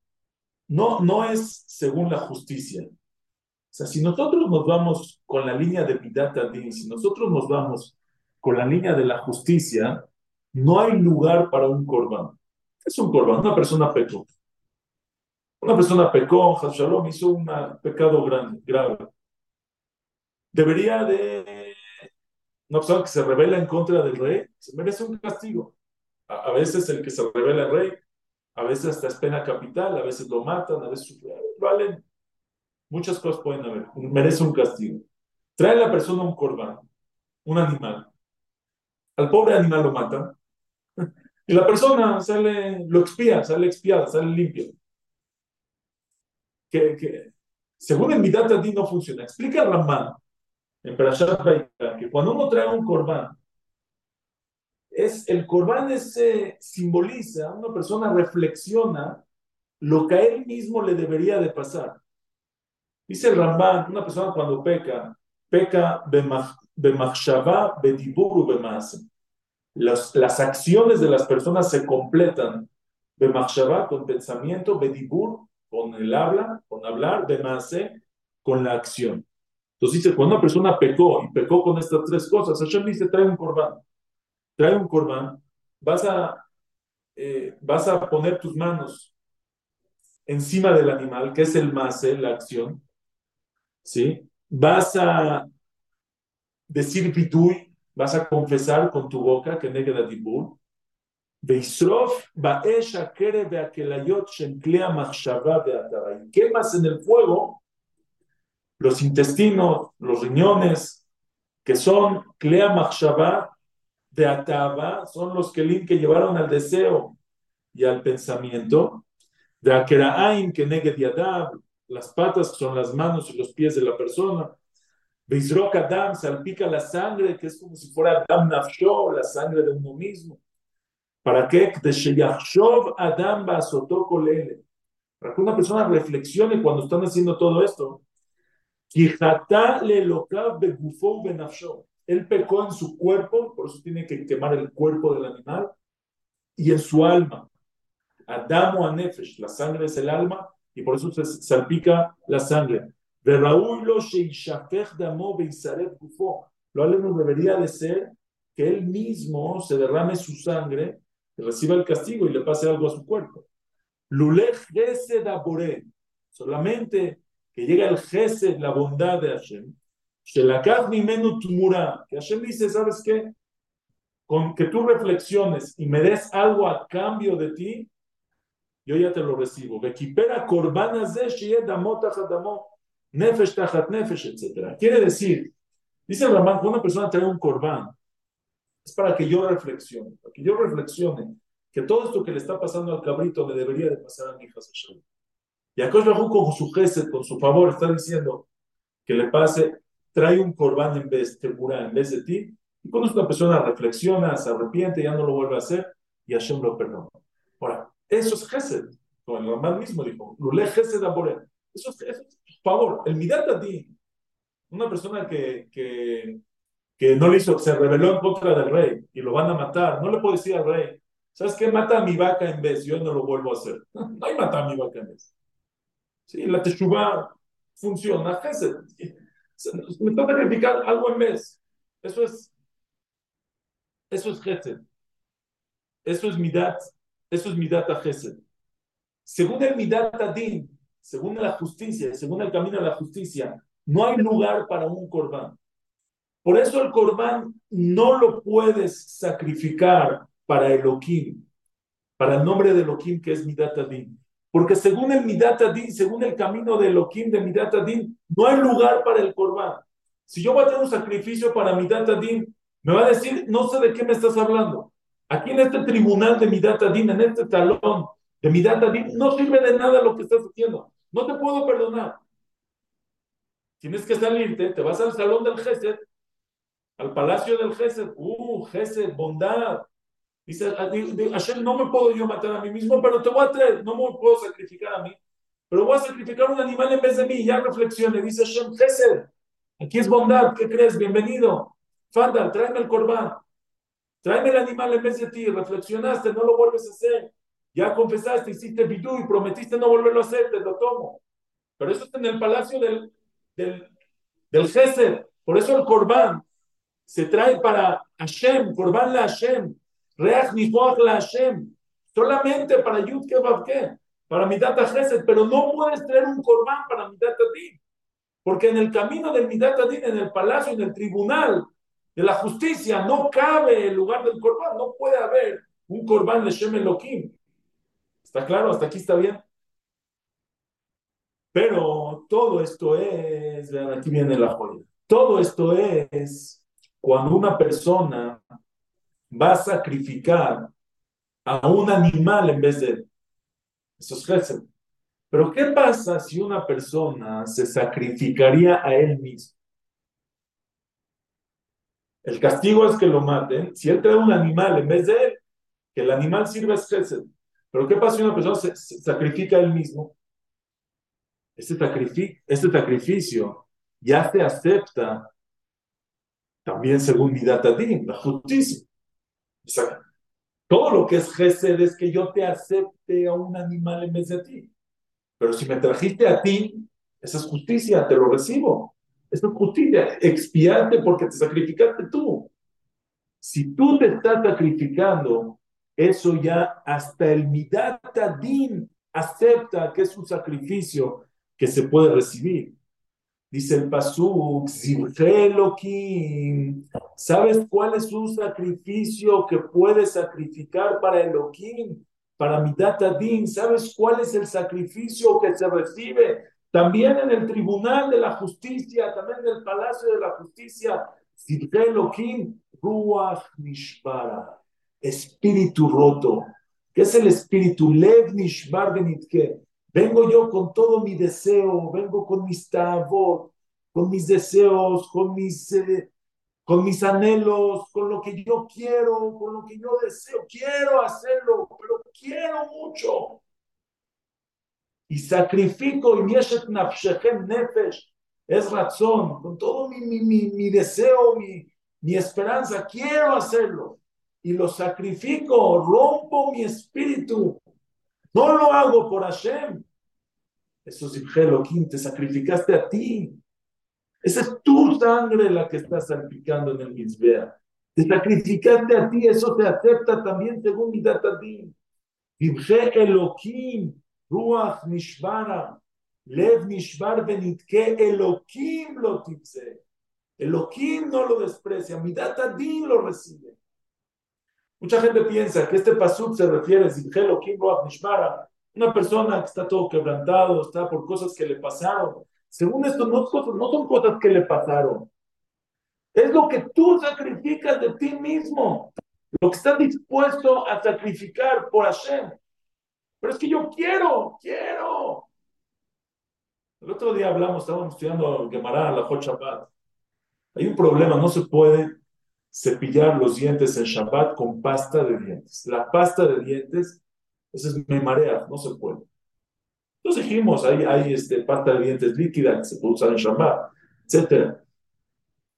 no, no es según la justicia. O sea, si nosotros nos vamos con la línea de Pidat Adin, si nosotros nos vamos con la línea de la justicia, no hay lugar para un corbán. es un corbán? Una persona pecó. Una persona pecó, Shalom hizo un pecado grande, grave. Debería de... Una persona que se revela en contra del rey, se merece un castigo. A, veces el que se revela al rey, a veces hasta es pena capital, a veces lo matan, a veces valen Muchas cosas pueden haber. Merece un castigo. Trae a la persona un corbán, un animal. Al pobre animal lo mata. Y la persona sale, lo expía, sale expiada, sale limpia. Que, que, según el Midat no funciona. Explica Ramán en Perashat que cuando uno trae un corbán, es, el corbán ese simboliza, una persona reflexiona lo que a él mismo le debería de pasar. Dice el Ramban, una persona cuando peca, peca bemachshava, bediburu, bemase. Las, las acciones de las personas se completan bemachshava, con pensamiento, bedibur, con el habla, con hablar, bemase, con la acción. Entonces dice, cuando una persona pecó y pecó con estas tres cosas, Hashem dice, trae un corbán. Trae un corbán, vas a, eh, vas a poner tus manos encima del animal, que es el mase, la acción, ¿sí? Vas a decir vidui, vas a confesar con tu boca que nega la dibur. Quemas en el fuego los intestinos, los riñones, que son klea machshava de son los kelim que llevaron al deseo y al pensamiento. De akeraim que negue diadab, las patas son las manos y los pies de la persona. Beizrok Adam salpica la sangre, que es como si fuera Adam Nafsho, la sangre de uno mismo. ¿Para qué? Adam Para que una persona reflexione cuando están haciendo todo esto. Él pecó en su cuerpo, por eso tiene que quemar el cuerpo del animal, y en su alma. Adamo Anefesh, la sangre es el alma, y por eso se salpica la sangre. De Raúl lo Lo aleno debería de ser que él mismo se derrame su sangre, reciba el castigo y le pase algo a su cuerpo. Abore, solamente que llega el Gesed, la bondad de Hashem, que Hashem dice, ¿sabes qué? Con que tú reflexiones y me des algo a cambio de ti, yo ya te lo recibo. Nefesh nefesh, etc. Quiere decir, dice Ramán, cuando una persona trae un corbán, es para que yo reflexione, para que yo reflexione que todo esto que le está pasando al cabrito me debería de pasar a mi hija Y Acosh Bajú con su gesed, con su favor, está diciendo que le pase, trae un corbán en vez, de en vez de ti, y cuando una persona reflexiona, se arrepiente, ya no lo vuelve a hacer, y Hashem lo perdona. Ahora, eso es gesed, como el Ramán mismo dijo, Lule gesed amore. Eso es, eso favor, el mirat a ti, una persona que, que, no le hizo, se rebeló en contra del rey y lo van a matar, no le puedo decir al rey, ¿sabes qué? Mata a mi vaca en vez, yo no lo vuelvo a hacer. No hay mata a mi vaca en vez. Sí, la teshuva funciona, Me toca sacrificar algo en vez. Eso es, eso es gesed. Eso es midat, eso es midat a gesed. Según el midat adin, según la justicia, según el camino de la justicia, no hay lugar para un corbán. Por eso el corbán no lo puedes sacrificar para Elohim, para el nombre de Elohim que es Midat Adin. Porque según el Midat Adin, según el camino de Elohim, de Midat Adin, no hay lugar para el corbán. Si yo voy a tener un sacrificio para Midat Adin, me va a decir, no sé de qué me estás hablando. Aquí en este tribunal de Midat Adin, en este talón de Midat Adin, no sirve de nada lo que estás haciendo. No te puedo perdonar. Tienes que salirte, te vas al salón del Gesed, al palacio del Gesed. Uh, Gesed, bondad. Dice, ayer no me puedo yo matar a mí mismo, pero te voy a traer, no me puedo sacrificar a mí, pero voy a sacrificar un animal en vez de mí. Ya reflexione, dice Hashem, Gesed, aquí es bondad, ¿qué crees? Bienvenido. Fadal, tráeme el corbán, tráeme el animal en vez de ti, reflexionaste, no lo vuelves a hacer. Ya confesaste, hiciste bidú y prometiste no volverlo a hacer, te lo tomo. Pero eso está en el palacio del, del, del Por eso el Corbán se trae para Hashem, Corbán la Hashem, Reach Nifuach la Hashem, solamente para Yud Kebabke, para Midat Gesed, pero no puedes traer un Corbán para Midat Adin, porque en el camino del Midat Adin, en el palacio, en el tribunal de la justicia, no cabe el lugar del Corbán, no puede haber un Corbán de Shem Elohim. ¿Está claro? ¿Hasta aquí está bien? Pero todo esto es, aquí viene la joya, todo esto es cuando una persona va a sacrificar a un animal en vez de esos es Pero ¿qué pasa si una persona se sacrificaría a él mismo? El castigo es que lo maten. Si él trae un animal en vez de él, que el animal sirva es pero ¿qué pasa si una persona se, sacrifica a él mismo? Este, este sacrificio, ya se acepta también según mi Adin, la justicia. Todo lo que es Gesed es que yo te acepte a un animal en vez de ti. Pero si me trajiste a ti, esa es justicia, te lo recibo. Esa es justicia, expiarte porque te sacrificaste tú. Si tú te estás sacrificando eso ya hasta el Midat Adin acepta que es un sacrificio que se puede recibir. Dice el Pasuk, ¿sabes cuál es un sacrificio que puede sacrificar para Elohim? Para Midat Adin, ¿sabes cuál es el sacrificio que se recibe? También en el tribunal de la justicia, también en el palacio de la justicia, Elohim, Ruach Nishbara espíritu roto. ¿Qué es el espíritu? Lev Nishbar Benitke. Vengo yo con todo mi deseo, vengo con mis tabot, con mis deseos, con mis, eh, con mis anhelos, con lo que yo quiero, con lo que yo deseo. Quiero hacerlo, pero quiero mucho. Y sacrifico, y nefesh, es razón, con todo mi, mi, mi, deseo, mi, mi esperanza, quiero hacerlo y lo sacrifico, rompo mi espíritu. No lo hago por Hashem. Eso es Elohim, te sacrificaste a ti. Esa es tu sangre la que estás salpicando en el Mizbea. Te sacrificaste a ti, eso te acepta también según mi datadim. Ibje Elohim, Ruach Nishbara, Lev Nishbar Benitke, Elohim lo tipse. Elohim no lo desprecia, mi datadim lo recibe. Mucha gente piensa que este pasuk se refiere, Nishmara, Una persona que está todo quebrantado, está por cosas que le pasaron. Según esto, no, no son cosas que le pasaron. Es lo que tú sacrificas de ti mismo. Lo que estás dispuesto a sacrificar por Hashem. Pero es que yo quiero, quiero. El otro día hablamos, estábamos estudiando Gemara, la Shabbat. Hay un problema, no se puede cepillar los dientes en Shabbat con pasta de dientes. La pasta de dientes, esa es me marea, no se puede. Entonces dijimos, hay, hay este, pasta de dientes líquida que se puede usar en Shabbat, etc.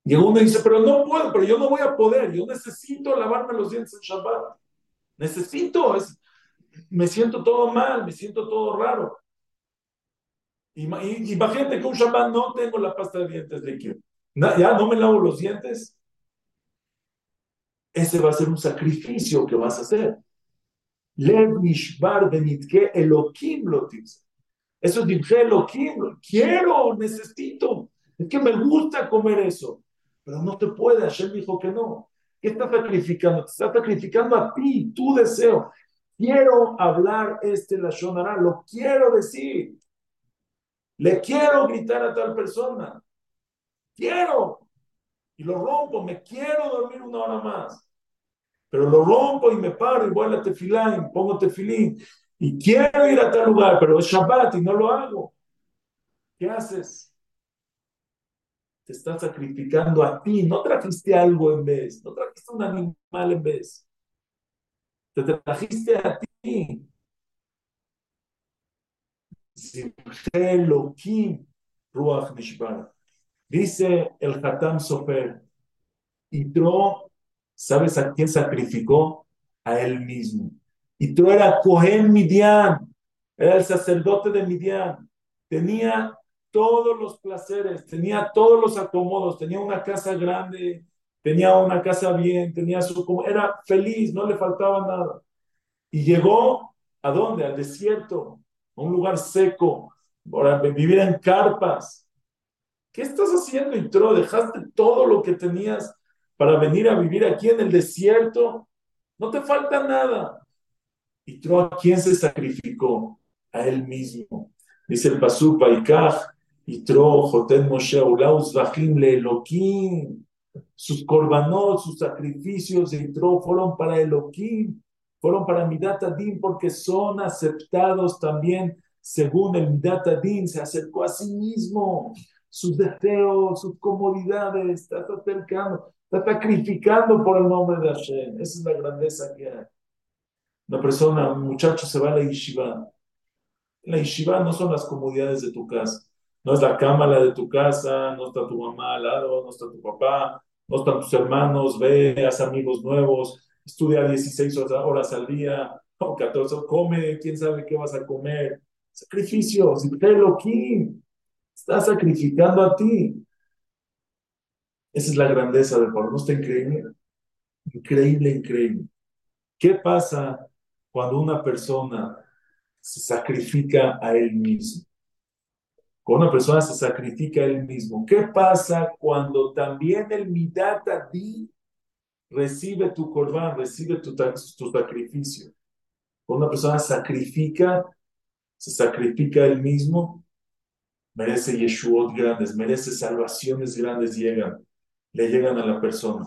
Llegó uno dice, pero no puedo, pero yo no voy a poder, yo necesito lavarme los dientes en Shabbat. Necesito, es, me siento todo mal, me siento todo raro. Imagínate que un Shabbat no tengo la pasta de dientes líquida. Ya no me lavo los dientes, ese va a ser un sacrificio que vas a hacer. Lev mishbar benitke elokim lotis. Eso es dije elokim. Quiero, necesito. Es que me gusta comer eso. Pero no te puede. Hashem dijo que no. ¿Qué estás sacrificando? Te estás sacrificando a ti, tu deseo. Quiero hablar este la Shonara, lo quiero decir. Le quiero gritar a tal persona. Quiero. Y lo rompo, me quiero dormir una hora más pero lo rompo y me paro y voy a la tefilá y pongo tefilín y quiero ir a tal lugar, pero es Shabbat y no lo hago. ¿Qué haces? Te estás sacrificando a ti, no trajiste algo en vez, no trajiste un animal en vez. Te trajiste a ti. Dice el Hatam Sofer, tro ¿Sabes a quién sacrificó? A él mismo. Y tú era Cohen Midian, era el sacerdote de Midian. Tenía todos los placeres, tenía todos los acomodos, tenía una casa grande, tenía una casa bien, tenía su... Era feliz, no le faltaba nada. Y llegó, ¿a dónde? Al desierto, a un lugar seco, para vivir en carpas. ¿Qué estás haciendo, Itro? Dejaste todo lo que tenías para venir a vivir aquí en el desierto, no te falta nada. Y tú a quién se sacrificó? A él mismo. Dice el Pasuk Baikaj, y Joten Moshe, Ulaus, Bajim, Elohim. Sus korbanot, sus sacrificios de Tro fueron para Elohim, fueron para Midat Adin, porque son aceptados también según el Midat Adin. Se acercó a sí mismo, sus deseos, sus comodidades, está acercando. Está sacrificando por el nombre de Hashem. Esa es la grandeza que hay. Una persona, un muchacho se va a la yeshiva. La yeshiva no son las comodidades de tu casa. No es la cámara de tu casa, no está tu mamá al lado, no está tu papá, no están tus hermanos, veas amigos nuevos, estudia 16 horas al día, o 14, come, quién sabe qué vas a comer. Sacrificios, y lo Estás sacrificando a ti. Esa es la grandeza del pueblo. ¿No está increíble? Increíble, increíble. ¿Qué pasa cuando una persona se sacrifica a él mismo? Cuando una persona se sacrifica a él mismo. ¿Qué pasa cuando también el Midat ti recibe tu corbán, recibe tu, tu sacrificio? Cuando una persona sacrifica, se sacrifica a él mismo, merece Yeshuot grandes, merece salvaciones grandes llegan le llegan a la persona.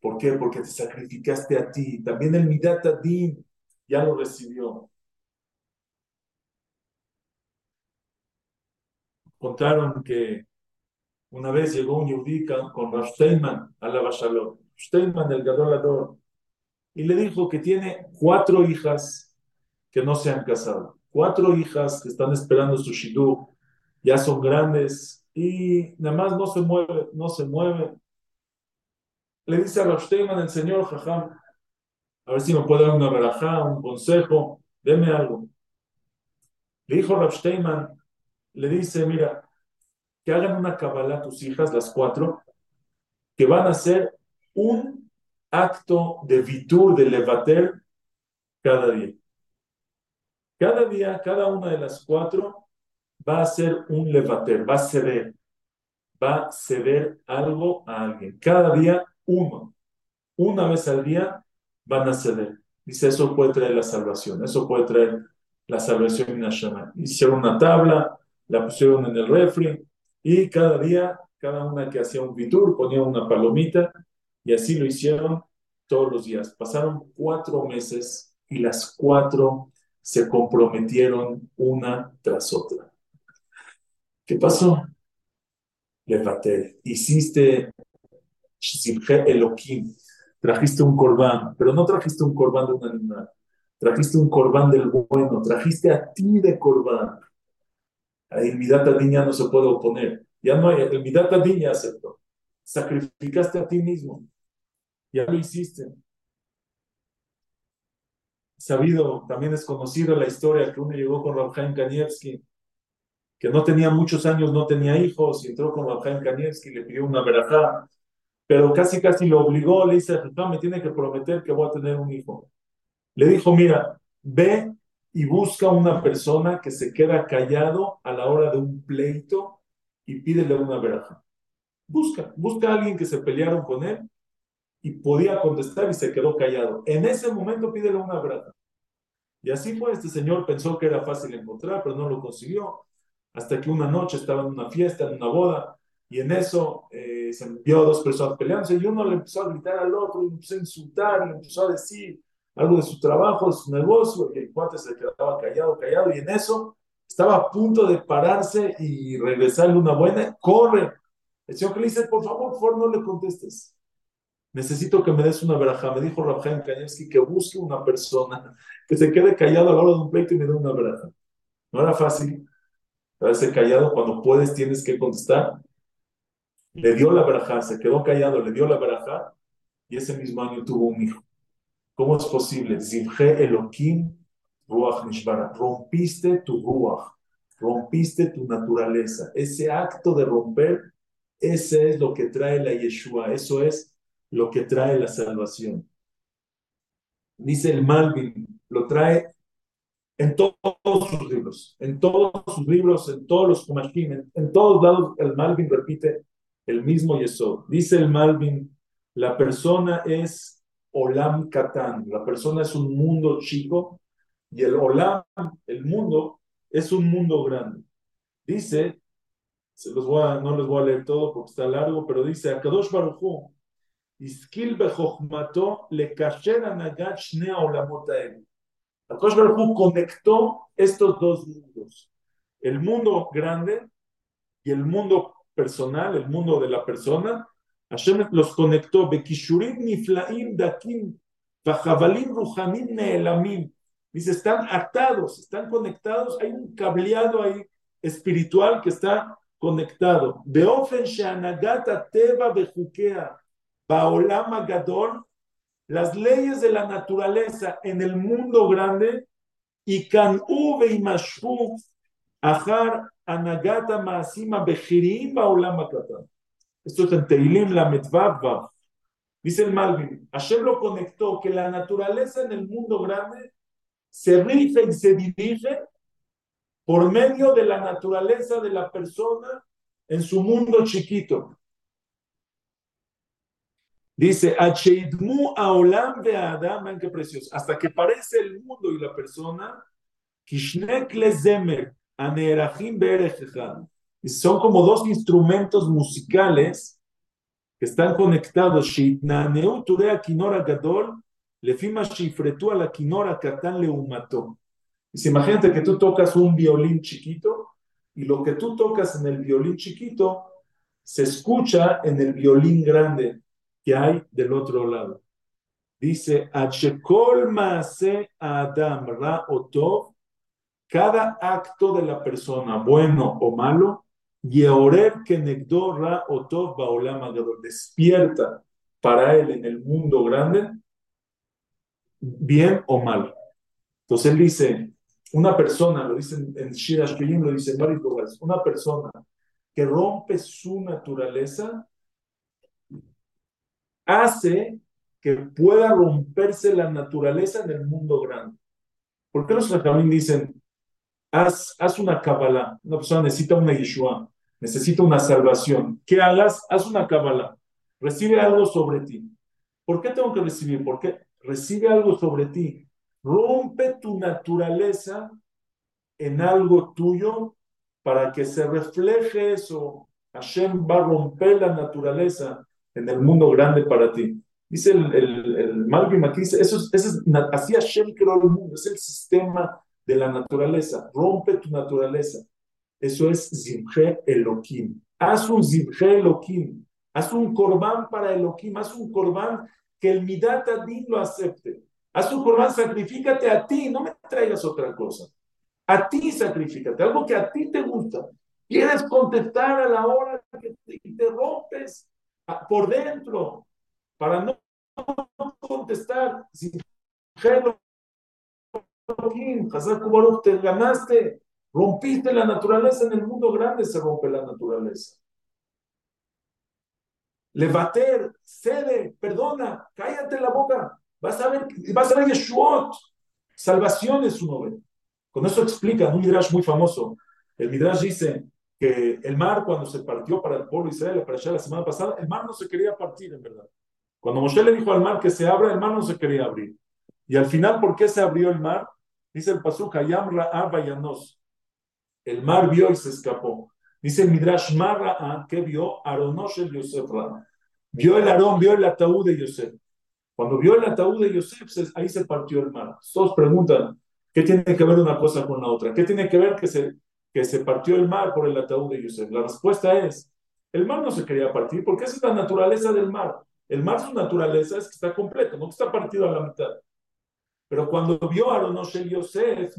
¿Por qué? Porque te sacrificaste a ti. También el Midat Adin ya lo recibió. Contaron que una vez llegó un yudí con Rav Steinman a la Bashalot. Steinman, el Gadolador, y le dijo que tiene cuatro hijas que no se han casado. Cuatro hijas que están esperando su shidú, ya son grandes y nada más no se mueve, no se mueve le dice a Rav el señor Jajam, a ver si me puede dar una relajada, un consejo, deme algo. Le dijo Rav le dice, mira, que hagan una cabala a tus hijas, las cuatro, que van a hacer un acto de vitur, de levater, cada día. Cada día, cada una de las cuatro va a hacer un levater, va a ceder, va a ceder algo a alguien. Cada día uno, una vez al día van a ceder. Dice, eso puede traer la salvación, eso puede traer la salvación en Hashem. Hicieron una tabla, la pusieron en el refri y cada día, cada una que hacía un vitur ponía una palomita y así lo hicieron todos los días. Pasaron cuatro meses y las cuatro se comprometieron una tras otra. ¿Qué pasó? Levatel, hiciste Elohim, trajiste un corbán, pero no trajiste un corbán de un animal, trajiste un corbán del bueno, trajiste a ti de corbán. El Midat ya no se puede oponer, ya no hay, el Midat ya aceptó. Sacrificaste a ti mismo, ya lo hiciste. Sabido, también es conocido la historia que uno llegó con Rabjaim Kanievski, que no tenía muchos años, no tenía hijos, y entró con Rabjaim Kanievski y le pidió una verajá pero casi casi lo obligó, le dice, me tiene que prometer que voy a tener un hijo. Le dijo, mira, ve y busca una persona que se queda callado a la hora de un pleito y pídele una veraja. Busca, busca a alguien que se pelearon con él y podía contestar y se quedó callado. En ese momento pídele una veraja. Y así fue, este señor pensó que era fácil encontrar, pero no lo consiguió. Hasta que una noche estaba en una fiesta, en una boda, y en eso eh, se vio dos personas peleándose y uno le empezó a gritar al otro, le empezó a insultar, le empezó a decir algo de su trabajo, de su negocio, y el cuate se quedaba callado, callado, y en eso estaba a punto de pararse y regresarle una buena, corre. El señor que le dice, por favor, por favor, no le contestes. Necesito que me des una veraja. Me dijo Rabjaim Kanievski que busque una persona que se quede callado a la hora de un pleito y me dé una veraja. No era fácil quedarse callado cuando puedes, tienes que contestar le dio la braja, se quedó callado, le dio la braja y ese mismo año tuvo un hijo. ¿Cómo es posible? Zimje Elohim Ruach Nishbara. Rompiste tu Ruach, rompiste tu naturaleza. Ese acto de romper, ese es lo que trae la Yeshua, eso es lo que trae la salvación. Dice el Malvin, lo trae en todos sus libros, en todos sus libros, en todos los Kumashim, en, en todos lados el Malvin repite el mismo Yesod. Dice el Malvin, la persona es Olam Katan, la persona es un mundo chico y el Olam, el mundo, es un mundo grande. Dice, se los voy no les voy a leer todo porque está largo, pero dice, Akadosh Baruchu, Iskil bechokhmato le kasher anagat shnei olamot Akadosh Baruchu conectó estos dos mundos, el mundo grande y el mundo personal, el mundo de la persona, Hashem los conectó, niflaim dakim, neelamim. Dice, están atados, están conectados, hay un cableado ahí espiritual que está conectado. Beofen las leyes de la naturaleza en el mundo grande, y kan uve y mashfu, ahar Anagata Maasima Bejirim Baolam Esto es en Teilim la Metvav. Dice el Malvin, Hashem lo conectó que la naturaleza en el mundo grande se rige y se dirige por medio de la naturaleza de la persona en su mundo chiquito. Dice, Acheidmu Aolam de Adam, qué precioso, hasta que parece el mundo y la persona, Kishnek Lezemer, son como dos instrumentos musicales que están conectados. Imagínate que tú tocas un violín chiquito y lo que tú tocas en el violín chiquito se escucha en el violín grande que hay del otro lado. Dice, Adam Ra Otov cada acto de la persona, bueno o malo, despierta para él en el mundo grande, bien o mal. Entonces él dice, una persona, lo dice en Shirash lo dice en varios lugares, una persona que rompe su naturaleza hace que pueda romperse la naturaleza en el mundo grande. ¿Por qué los también dicen, haz, una Kabbalah. Una persona necesita una Yeshua, necesita una salvación. ¿Qué hagas? Haz una Kabbalah. Recibe algo sobre ti. ¿Por qué tengo que recibir? Porque recibe algo sobre ti. Rompe tu naturaleza en algo tuyo para que se refleje eso. Hashem va a romper la naturaleza en el mundo grande para ti. Dice el, el, el aquí, dice, eso, es, así Hashem creó el mundo, es el sistema de la naturaleza, rompe tu naturaleza. Eso es Zibje Elohim. Haz un Zibje Elohim, haz un corbán para Elohim, haz un corbán que el Midat Adin lo acepte. Haz un corbán, sacrifícate a ti, no me traigas otra cosa. A ti sacrifícate, algo que a ti te gusta. Quieres contestar a la hora que te, rompes por dentro para no contestar. Si te ganaste, rompiste la naturaleza en el mundo grande, se rompe la naturaleza. Levater, cede, perdona, cállate la boca. Vas a ver, vas a ver Yeshuot. Salvación es su nombre. Con eso explica un Midrash muy famoso. El Midrash dice que el mar, cuando se partió para el pueblo de Israel, para allá la semana pasada, el mar no se quería partir, en verdad. Cuando Moshe le dijo al mar que se abra, el mar no se quería abrir. Y al final, ¿por qué se abrió el mar? Dice el Pasuk, Hayam Yanos. El mar vio y se escapó. Dice el Midrash Marra, ¿qué vio? Aronosh el Yosef Vio el Arón, vio el ataúd de Yosef. Cuando vio el ataúd de Yosef, ahí se partió el mar. Todos preguntan, ¿qué tiene que ver una cosa con la otra? ¿Qué tiene que ver que se, que se partió el mar por el ataúd de Yosef? La respuesta es, el mar no se quería partir porque esa es la naturaleza del mar. El mar, su naturaleza es que está completo, no que está partido a la mitad. Pero cuando vio a Aronoshe Yosef,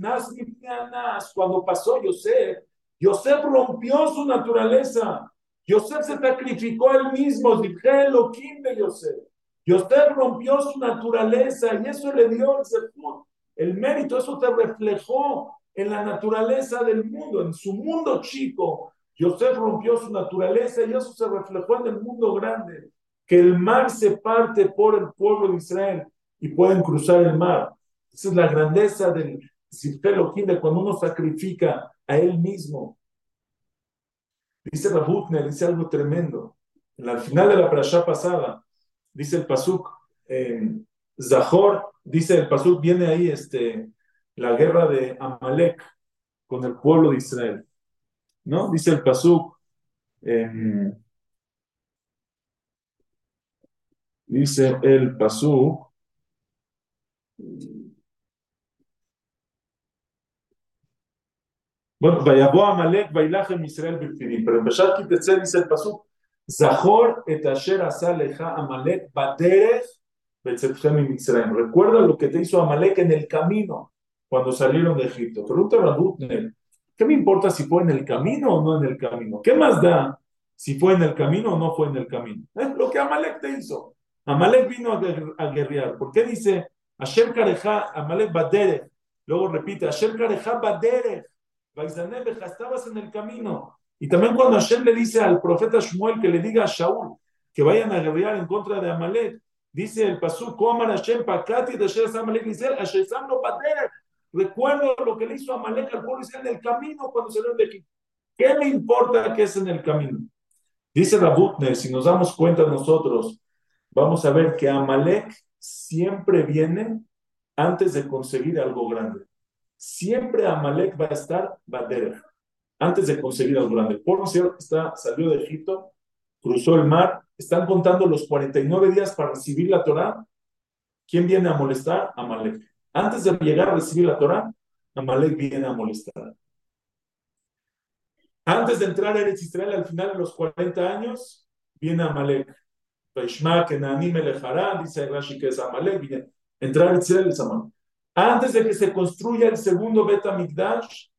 cuando pasó Yosef, Yosef rompió su naturaleza. Yosef se sacrificó él mismo, dije Elohim de Yosef. Yosef rompió su naturaleza y eso le dio el, el mérito, eso se reflejó en la naturaleza del mundo, en su mundo chico. Yosef rompió su naturaleza y eso se reflejó en el mundo grande que el mar se parte por el pueblo de Israel y pueden cruzar el mar. Esa es la grandeza del Ziftelohim, de cuando uno sacrifica a él mismo. Dice Rabutner, dice algo tremendo. Al final de la parasha pasada, dice el Pasuk, Zahor, dice el Pasuk, viene ahí este, la guerra de Amalek con el pueblo de Israel. ¿No? Dice el Pasuk, Dice el Pasú. Bueno, vayabó Amalek, bailachem Israel birfidim. Pero en Beshar Kitetze dice el Pasú. Zahor et asher asaleja Amalek baderech betzetchem Israel. Recuerda lo que te hizo Amalek en el camino cuando salieron de Egipto. Pregunta a. ¿Qué me importa si fue en el camino o no en el camino? ¿Qué más da si fue en el camino o no fue en el camino? Es lo que Amalek te hizo. Amalek vino a, guerrear. ¿Por qué dice Asher Kareja, Amalek Badere? Luego repite, Asher Kareja Badere. Estabas en el camino. Y también cuando Hashem le dice al profeta Shmuel que le diga a Shaul que vayan a guerrear en contra de Amalek, dice el Pasuk, Komar Hashem Pakati de Amalek Israel, Samno Badere. Recuerdo lo que le hizo Amalek al pueblo en el camino cuando salió de aquí. ¿Qué me importa que es en el camino? Dice Rabutner, si nos damos cuenta nosotros, vamos a ver que Amalek siempre viene antes de conseguir algo grande. Siempre Amalek va a estar Bader, antes de conseguir algo grande. Por está, salió de Egipto, cruzó el mar, están contando los 49 días para recibir la Torah. ¿Quién viene a molestar? Amalek. Antes de llegar a recibir la Torah, Amalek viene a molestar. Antes de entrar a Eretz Israel al final de los 40 años, viene Amalek que Nanim dice Rashi que es Amalek, entrar a Israel es Amalek. Antes de que se construya el segundo Bet Mikdash,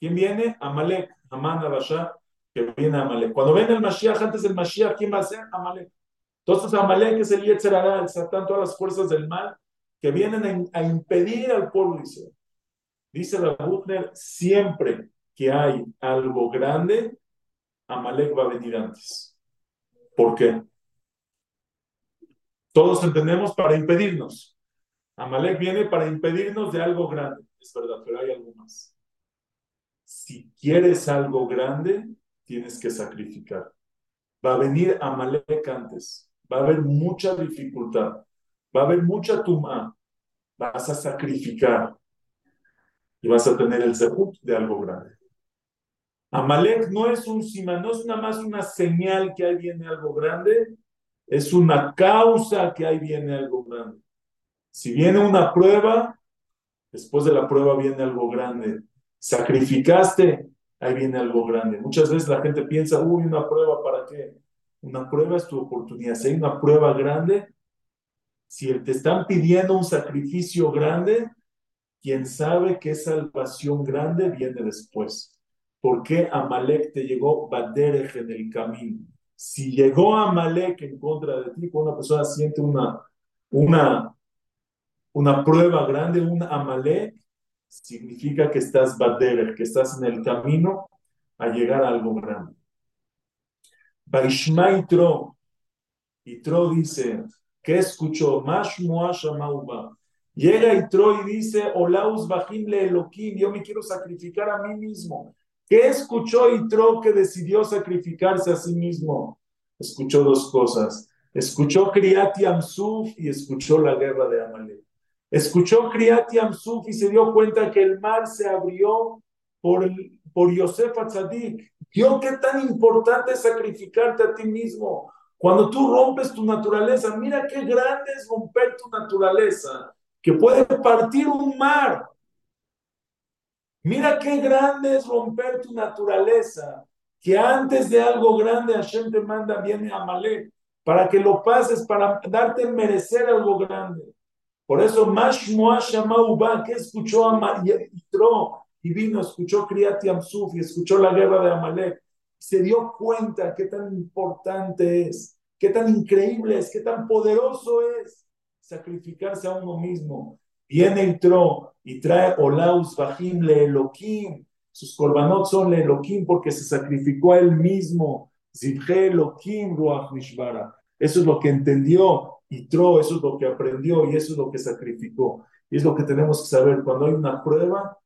¿quién viene? Amalek, Amán Abasha, que viene Amalek. Cuando venga el Mashiach, antes del Mashiach, ¿quién va a ser? Amalek. Entonces Amalek es el Yetzerara, el Satán, todas las fuerzas del mal que vienen a, impedir al pueblo Israel. Dice la Butner, siempre que hay algo grande, Amalek va a venir antes. ¿Por qué? Todos entendemos para impedirnos. Amalek viene para impedirnos de algo grande. Es verdad, pero hay algo más. Si quieres algo grande, tienes que sacrificar. Va a venir Amalek antes. Va a haber mucha dificultad. Va a haber mucha tuma. Vas a sacrificar. y vas a tener el zehut de algo grande. Amalek no es un sima, no es nada más una señal que ahí viene algo grande, es una causa que ahí viene algo grande. Si viene una prueba, después de la prueba viene algo grande. Sacrificaste, ahí viene algo grande. Muchas veces la gente piensa, uy, una prueba, ¿para qué? Una prueba es tu oportunidad. Si hay una prueba grande, si te están pidiendo un sacrificio grande, quien sabe que salvación grande viene después. ¿Por qué Amalek te llegó Baderech en el camino? Si llegó Amalek en contra de ti, cuando una persona siente una, una, una prueba grande, un Amalek, significa que estás Baderech, que estás en el camino a llegar a algo grande. Baishma Itro, Itro dice, ¿qué escuchó? Mashmua Shamauba. Llega Itro y dice, Olaus Bajim le Elohim, yo me quiero sacrificar a mí mismo. ¿Qué escuchó Itro que decidió sacrificarse a sí mismo? Escuchó dos cosas. Escuchó Kriat Yamsuf y escuchó la guerra de Amalek. Escuchó Kriat Yamsuf y se dio cuenta que el mar se abrió por, por Yosef Atzadik. Vio qué tan importante sacrificarte a ti mismo. Cuando tú rompes tu naturaleza, mira qué grande es romper tu naturaleza, que puede partir un mar. Mira qué grande es romper tu naturaleza, que antes de algo grande Hashem te manda, viene a Malek, para que lo pases, para darte merecer algo grande. Por eso, Mashmoa Shamauba, que escuchó a Yitro y vino, escuchó Kriyat Yamsuf y escuchó la guerra de Amalek, se dio cuenta qué tan importante es, qué tan increíble es, qué tan poderoso es sacrificarse a uno mismo. Viene Yitro y trae Olaus Bajim le Elohim. Sus korbanot son le Elohim porque se sacrificó a él mismo. Zibje Elohim Ruach Mishbara. Eso es lo que entendió Yitro, eso es lo que aprendió y eso es lo que sacrificó. Y es lo que tenemos que saber. Cuando hay una prueba,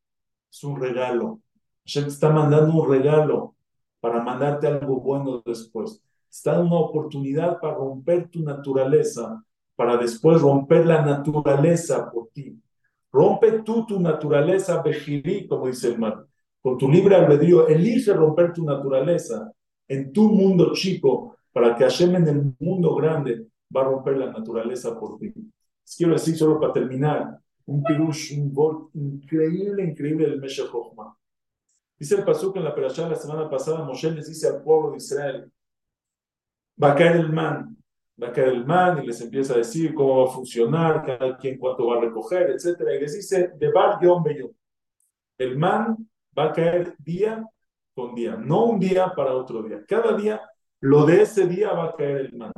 es un regalo. Hashem está mandando un regalo para mandarte algo bueno después. Está dando una oportunidad para romper tu naturaleza, para después romper la naturaleza por ti. Rompe tú tu naturaleza, Bejirí, como dice el mar. Con tu libre albedrío, elige romper tu naturaleza en tu mundo chico para que Hashem en el mundo grande va a romper la naturaleza por ti. Les quiero decir, solo para terminar, un pirush, un gol increíble, increíble del Meshach Chochma. Dice el Pasuk en la Perashá la semana pasada, Moshe les dice al pueblo de Israel, va a caer el man, va a caer el man y les empieza a decir cómo va a funcionar, cada quien cuánto va a recoger, etc. Y les dice, de bar yom El man va a caer día con día, no un día para otro día. Cada día, lo de ese día va a caer el man.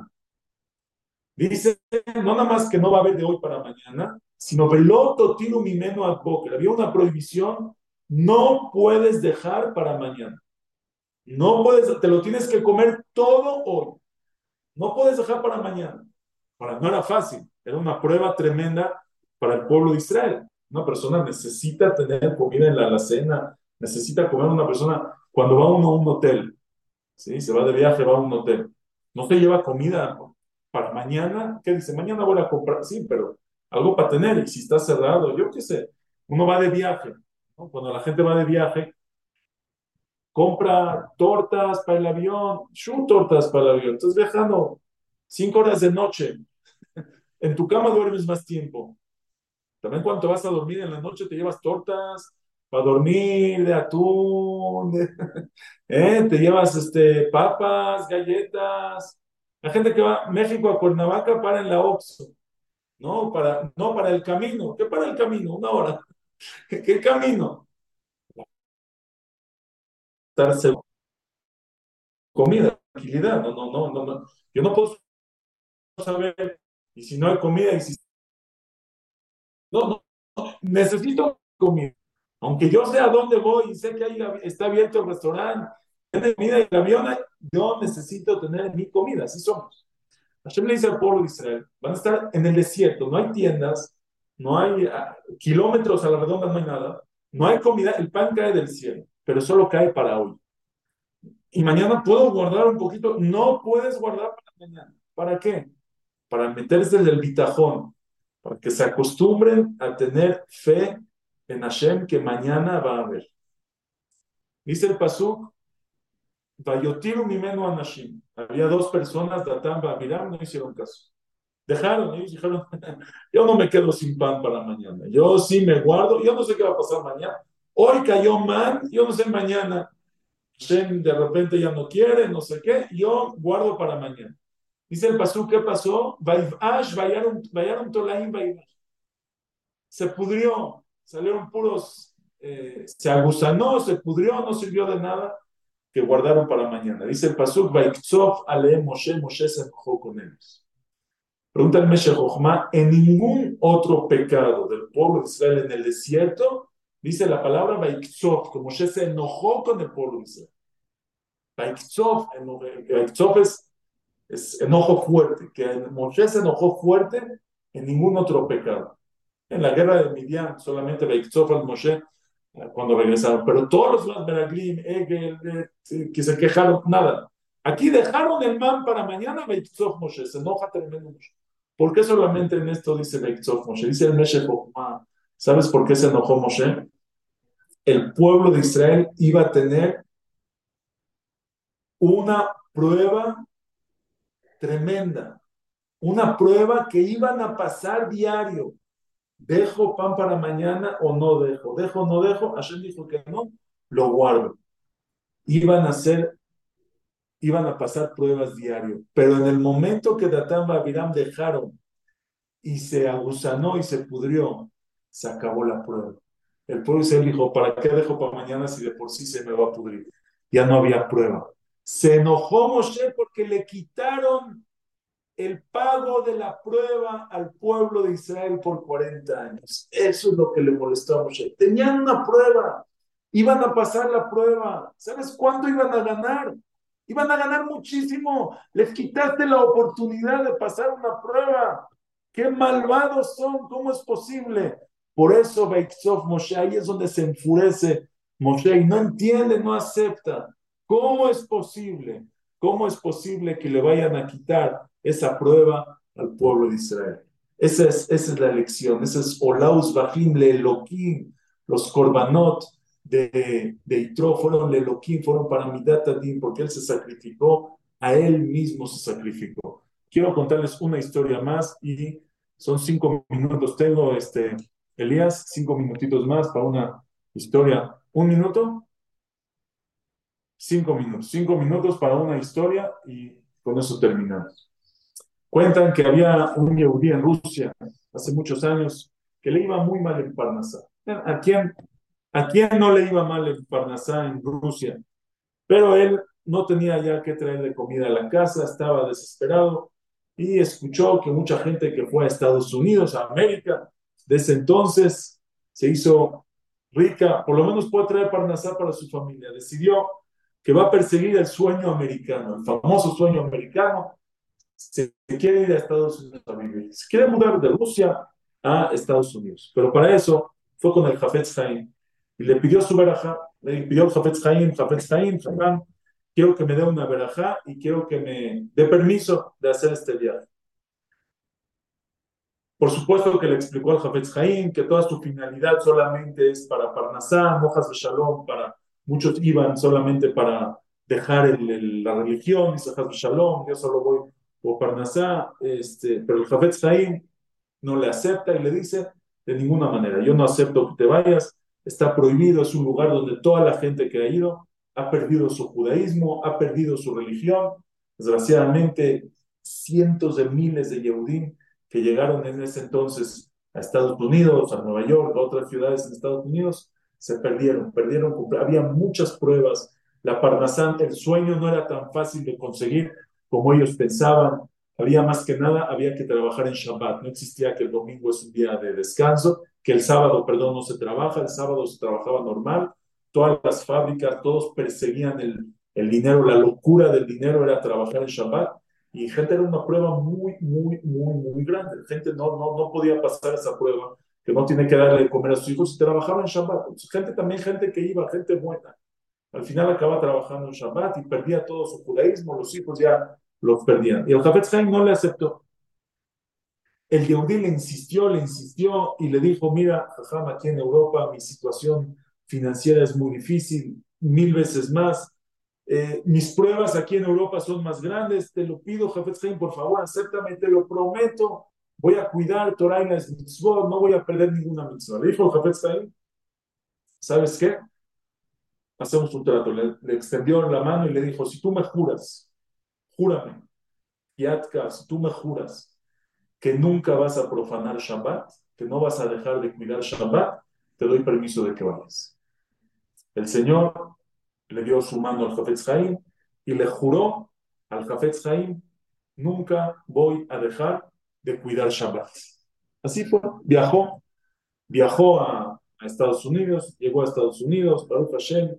Dice, no nada más que no va a haber de hoy para mañana, sino veloto tiro mi meno a Había una prohibición, no puedes dejar para mañana. No puedes, te lo tienes que comer todo hoy. No puedes dejar para mañana. Para no era fácil, era una prueba tremenda para el pueblo de Israel. Una persona necesita tener comida en la alacena, necesita comer una persona cuando va uno a un hotel, ¿sí? se va de viaje, va a un hotel. No se lleva comida para mañana. ¿Qué dice? Mañana voy a comprar, sí, pero algo para tener. Y si está cerrado, yo qué sé, uno va de viaje. Cuando la gente va de viaje, compra tortas para el avión, shu tortas para el avión. Estás viajando cinco horas de noche. En tu cama duermes más tiempo. También cuando vas a dormir en la noche te llevas tortas para dormir, de atún, ¿eh? te llevas este, papas, galletas. La gente que va México a Cuernavaca para en la Oxxo. No para, no para el camino. ¿Qué para el camino? Una hora. ¿Qué camino? estar comida, tranquilidad. No, no, no, no, no. Yo no puedo saber, y si no hay comida, y si. No, no, necesito comida. Aunque yo sé a dónde voy y sé que ahí está abierto el restaurante, tiene comida y el avión, yo necesito tener mi comida, así somos. Hashem le dice al pueblo de Israel, van a estar en el desierto, no hay tiendas, no hay ah, kilómetros a la redonda, no hay nada, no hay comida, el pan cae del cielo pero solo cae para hoy. Y mañana puedo guardar un poquito. No puedes guardar para mañana. ¿Para qué? Para meterse en el bitajón, para que se acostumbren a tener fe en Hashem que mañana va a haber. Dice el Pasuk, Vayotiru Mimenu Anashim. Había dos personas, Datán Babiram, no hicieron caso. Dejaron, ellos dijeron, yo no me quedo sin pan para mañana. Yo sí me guardo, yo no sé qué va a pasar mañana. Hoy cayó man, yo no sé mañana. De repente ya no quiere, no sé qué, yo guardo para mañana. Dice el Pasuk, ¿qué pasó? Se pudrió, salieron puros, eh, se aguzanó, se pudrió, no sirvió de nada, que guardaron para mañana. Dice el Pasuk, Ale Moshe, Moshe se enojó con ellos. Pregunta el Meshe en ningún otro pecado del pueblo de Israel en el desierto, dice la palabra Vaikzov, que Moshe se enojó con el pueblo de Israel. Vaikzov, es, es enojo fuerte, que Moshe se enojó fuerte en ningún otro pecado. En la guerra de Midian, solamente Vaikzov al Moshe cuando regresaron. Pero todos los Beraglim, Egel, eh, que se quejaron, nada. Aquí dejaron el man para mañana, Beitzov Moshe, se enoja tremendo mucho. ¿Por qué solamente en esto dice Beitzov Moshe? Dice el Meshe ¿Sabes por qué se enojó Moshe? El pueblo de Israel iba a tener una prueba tremenda, una prueba que iban a pasar diario. ¿Dejo pan para mañana o no dejo? ¿Dejo o no dejo? Hashem dijo que no, lo guardo. Iban a ser, iban a pasar pruebas diario. Pero en el momento que Datán Babiram dejaron y se aguzanó y se pudrió, se acabó la prueba. El pueblo se dijo, ¿para qué dejo para mañana si de por sí se me va a pudrir? Ya no había prueba. Se enojó Moshe porque le quitaron el pago de la prueba al pueblo de Israel por 40 años. Eso es lo que le molestó a Moshe. Tenían una prueba, iban a pasar la prueba. ¿Sabes cuánto iban a ganar? Iban a ganar muchísimo. Les quitaste la oportunidad de pasar una prueba. Qué malvados son, ¿cómo es posible? Por eso Beitzov Moshe, ahí es donde se enfurece Moshe y no entiende, no acepta. ¿Cómo es posible? ¿Cómo es posible que le vayan a quitar esa prueba al pueblo de Israel. Esa es, esa es la lección, esa es Olaus Bajim, le Elohim, los Korbanot de, de Itro fueron le Elohim, fueron para Midat Adim, porque él se sacrificó, a él mismo se sacrificó. Quiero contarles una historia más y son cinco minutos. Tengo, este, Elías, cinco minutitos más para una historia. ¿Un minuto? Cinco minutos. Cinco minutos para una historia y con eso terminamos. Cuentan que había un yehudí en Rusia hace muchos años que le iba muy mal en Parnasá. ¿A quién, ¿A quién no le iba mal en Parnasá en Rusia? Pero él no tenía ya que traerle comida a la casa, estaba desesperado y escuchó que mucha gente que fue a Estados Unidos, a América, desde entonces se hizo rica, por lo menos puede traer Parnasá para su familia. Decidió que va a perseguir el sueño americano, el famoso sueño americano, se quiere ir a Estados Unidos a vivir. Se quiere mudar de Rusia a Estados Unidos. Pero para eso fue con el Jafetz y le pidió su verajá. Le pidió Haim, Jafetz Haim, quiero que me dé una verajá y quiero que me dé permiso de hacer este viaje. Por supuesto que le explicó al Jafetz Haim que toda su finalidad solamente es para Parnasá, mojas de Shalom, para muchos iban solamente para dejar el, la religión, dice Shalom, yo solo voy o Parnasá, este, pero el Jafetz Haim no le acepta y le dice, de ninguna manera, yo no acepto que te vayas, está prohibido, es un lugar donde toda la gente que ha ido ha perdido su judaísmo, ha perdido su religión, desgraciadamente cientos de miles de Yehudim que llegaron en ese entonces a Estados Unidos, a Nueva York, a otras ciudades en Estados Unidos, se perdieron, perdieron, había muchas pruebas, la Parnasán, el sueño no era tan fácil de conseguir como ellos pensaban. Había más que nada, había que trabajar en Shabbat. No existía que el domingo es un día de descanso, que el sábado, perdón, no se trabaja, el sábado se trabajaba normal. Todas las fábricas, todos perseguían el, el dinero, la locura del dinero era trabajar en Shabbat. Y gente era una prueba muy, muy, muy, muy grande. Gente no, no, no podía pasar esa prueba, que no tiene que darle de comer a sus hijos y trabajaba en Shabbat. Gente también, gente que iba, gente buena. Al final acaba trabajando en Shabbat y perdía todo su judaísmo, los hijos ya los perdían. Y el Jafetz Haim no le aceptó. El Yehudi le insistió, le insistió y le dijo, mira, Jajam, aquí en Europa mi situación financiera es muy difícil, mil veces más. Eh, mis pruebas aquí en Europa son más grandes, te lo pido, Jafet por favor, acéptame, te lo prometo, voy a cuidar Torah y las mitzvot, no voy a perder ninguna mitzvah. Le dijo Jafet ¿sabes qué? Hacemos un trato. Le, extendió la mano y le dijo, si tú me juras, júrame, Yatka, si tú me juras que nunca vas a profanar Shabbat, que no vas a dejar de cuidar Shabbat, te doy permiso de que vayas. El Señor le dio su mano al Jafetz Haim y le juró al Jafetz Haim, nunca voy a dejar de cuidar Shabbat. Así fue, viajó, viajó a, Estados Unidos, llegó a Estados Unidos, Baruch Hashem,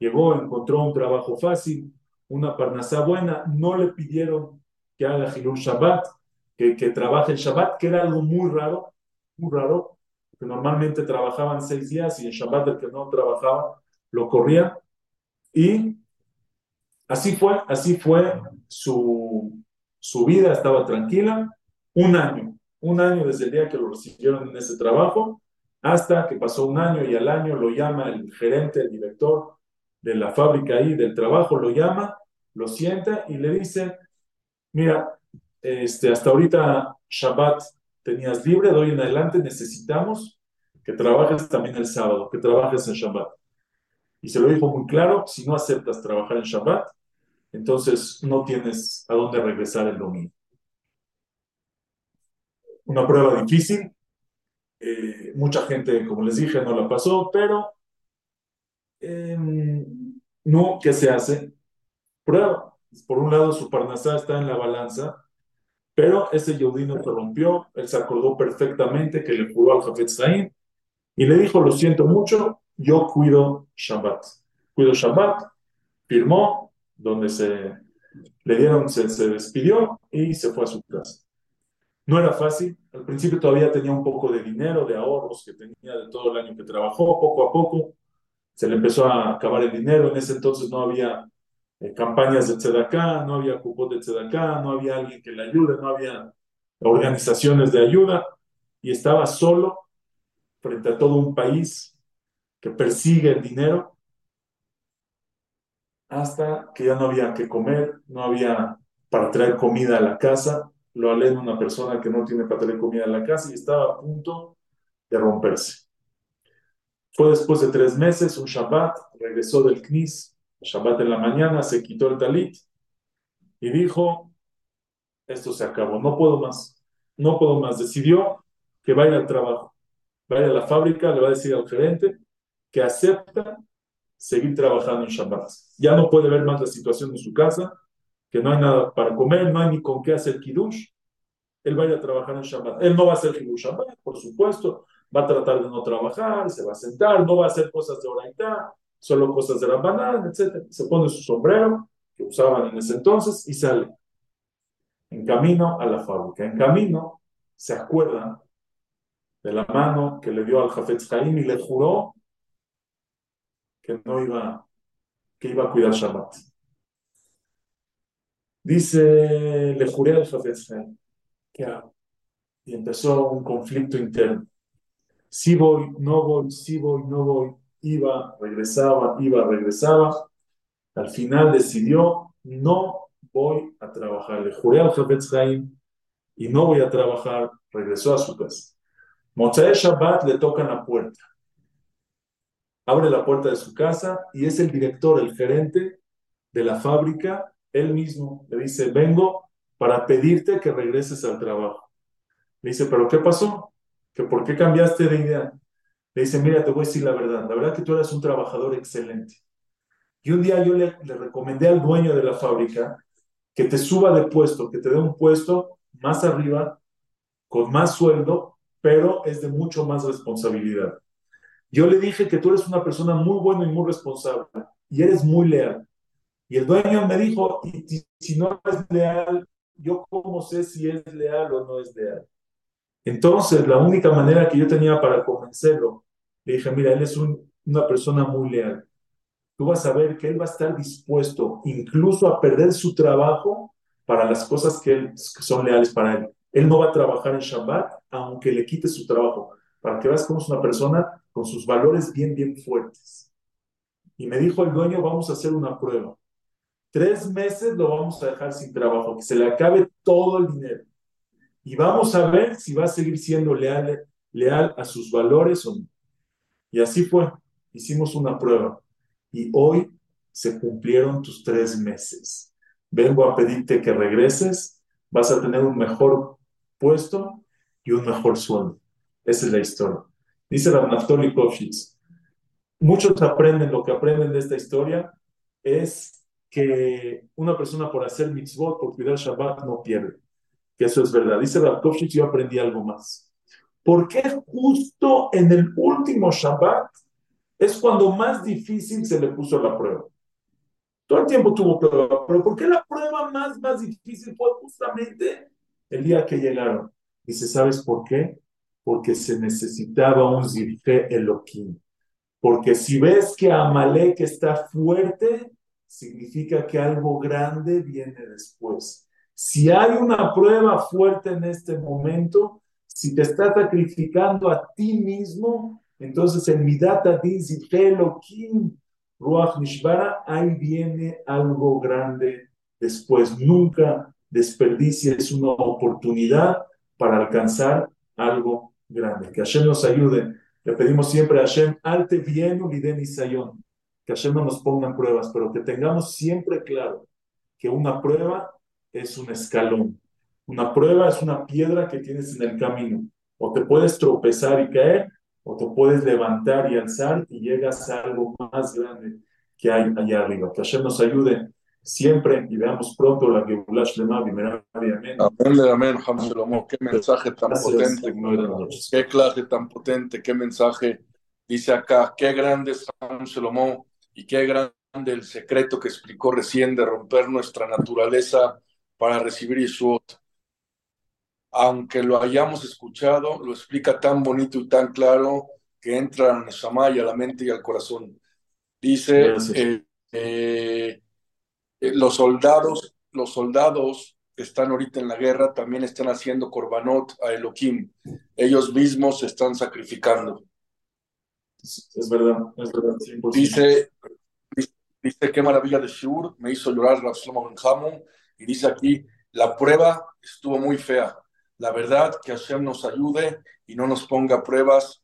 llegó, encontró un trabajo fácil, una parnasá buena, no le pidieron que haga Hilul Shabbat, que, que trabaje el Shabbat, que era algo muy raro, muy raro, que normalmente trabajaban seis días y en Shabbat el que no trabajaba lo corría. Y así fue, así fue su, su vida, estaba tranquila, un año, un año desde el día que lo recibieron en ese trabajo, hasta que pasó un año y al año lo llama el gerente, el director de la fábrica ahí, del trabajo, lo llama, lo sienta y le dice, mira, este, hasta ahorita Shabbat tenías libre, de hoy en adelante necesitamos que trabajes también el sábado, que trabajes en Shabbat. Y se lo dijo muy claro, si no aceptas trabajar en Shabbat, entonces no tienes a dónde regresar el domingo. Una prueba difícil, eh, mucha gente, como les dije, no la pasó, pero em, no, ¿qué se hace? Prueba. Por un lado, su parnasá está en la balanza, pero ese Yehudí no se rompió, él se acordó perfectamente que le juró al Jafet Zain y le dijo, lo siento mucho, yo cuido Shabbat. Cuido Shabbat, firmó, donde se le dieron, se despidió y se fue a su casa. No era fácil, al principio todavía tenía un poco de dinero, de ahorros que tenía de todo el año que trabajó, poco a poco. Se le empezó a acabar el dinero, en ese entonces no había eh, campañas de Tzedakah, no había cupón de Tzedakah, no había alguien que le ayude, no había organizaciones de ayuda. Y estaba solo frente a todo un país que persigue el dinero hasta que ya no había que comer, no había para traer comida a la casa. Lo alena una persona que no tiene para traer comida a la casa y estaba a punto de romperse. Fue después de tres meses, un Shabbat, regresó del Knis, Shabbat en la mañana, se quitó el talit y dijo, esto se acabó, no puedo más, no puedo más. Decidió que vaya al trabajo, vaya a la fábrica, le va a decir al gerente que acepta seguir trabajando en Shabbat. Ya no puede ver más la situación en su casa, que no hay nada para comer, no hay ni con qué hacer kiddush. Él vaya a trabajar en Shabbat. Él no va a hacer kiddush Shabbat, por supuesto, va a tratar de no trabajar, se va a sentar, no va a hacer cosas de oraitá, solo cosas de la banana, etc. Se pone su sombrero, que usaban en ese entonces, y sale. En camino a la fábrica. En camino se acuerda de la mano que le dio al Jafetz Haim y le juró que no iba, que iba a cuidar Shabbat. Dice, le juré al ¿qué hago? Y empezó un conflicto interno. Si voy, no voy, si voy, no voy iba, regresaba, iba, regresaba. Al final decidió, no voy a trabajar. Le juré al Jafetz Haim y no voy a trabajar. Regresó a su casa. Mochae Shabbat le tocan la puerta. Abre la puerta de su casa y es el director, el gerente de la fábrica. Él mismo le dice, vengo para pedirte que regreses al trabajo. Le dice, ¿pero qué pasó? ¿Que ¿Por qué cambiaste de idea? le dice, mira, te voy a decir la verdad, la verdad que tú eres un trabajador excelente. Y un día yo le, le recomendé al dueño de la fábrica que te suba de puesto, que te dé un puesto más arriba, con más sueldo, pero es de mucho más responsabilidad. Yo le dije que tú eres una persona muy buena y muy responsable y eres muy leal. Y el dueño me dijo, y si no es leal, yo cómo sé si es leal o no es leal. Entonces, la única manera que yo tenía para convencerlo, le dije, mira, él es una persona muy leal. Tú vas a ver que él va a estar dispuesto incluso a perder su trabajo para las cosas que, son leales para él. Él no va a trabajar en Shabbat, aunque le quite su trabajo, para que veas cómo es una persona con sus valores bien, bien fuertes. Y me dijo el dueño, vamos a hacer una prueba. Tres meses lo vamos a dejar sin trabajo, que se le acabe todo el dinero. Y vamos a ver si va a seguir siendo leal, leal a sus valores o no. Y así fue. Hicimos una prueba. Y hoy se cumplieron tus tres meses. Vengo a pedirte que regreses. Vas a tener un mejor puesto y un mejor sueldo. Esa es la historia. Dice la Naftali Kovshitz. Muchos aprenden, lo que aprenden de esta historia es que una persona por hacer mitzvot, por cuidar Shabbat, no pierde. Que eso es verdad. Dice Kovshitz, yo aprendí algo más. ¿Por qué justo en el último Shabbat es cuando más difícil se le puso la prueba? Todo el tiempo tuvo prueba, pero ¿por qué la prueba más, más difícil fue justamente el día que llegaron? Dice, ¿sabes por qué? Porque se necesitaba un Zirfe Elohim. Porque si ves que Amalek está fuerte, significa que algo grande viene después. Si hay una prueba fuerte en este momento, si te está sacrificando a ti mismo, entonces en Midata Elohim, Ruach Nishbara, ahí viene algo grande después. Nunca desperdicies una oportunidad para alcanzar algo grande. Que Hashem nos ayude. Le pedimos siempre a Hashem, alte bien y sayón. Que Hashem no nos ponga en pruebas, pero que tengamos siempre claro que una prueba es un escalón. Una prueba es una piedra que tienes en el camino. O te puedes tropezar y caer, o te puedes levantar y alzar y llegas a algo más grande que hay allá arriba. Que Hashem nos ayude siempre y veamos pronto la Geulash Lema, Amén, amén, amén, Qué mensaje tan potente, qué clase tan potente, qué mensaje dice acá, qué grande es Ham y qué grande el secreto que explicó recién de romper nuestra naturaleza para recibir Yeshua aunque lo hayamos escuchado, lo explica tan bonito y tan claro que entra en Shamay a la mente y al corazón. Dice, eh, eh, los soldados, los soldados que están ahorita en la guerra también están haciendo korbanot a Elohim. Ellos mismos se están sacrificando. Es verdad, es verdad. Dice, dice, qué maravilla de Shur, me hizo llorar Rav Benjamin, y dice aquí, la prueba estuvo muy fea la verdad, que Hashem nos ayude y no nos ponga pruebas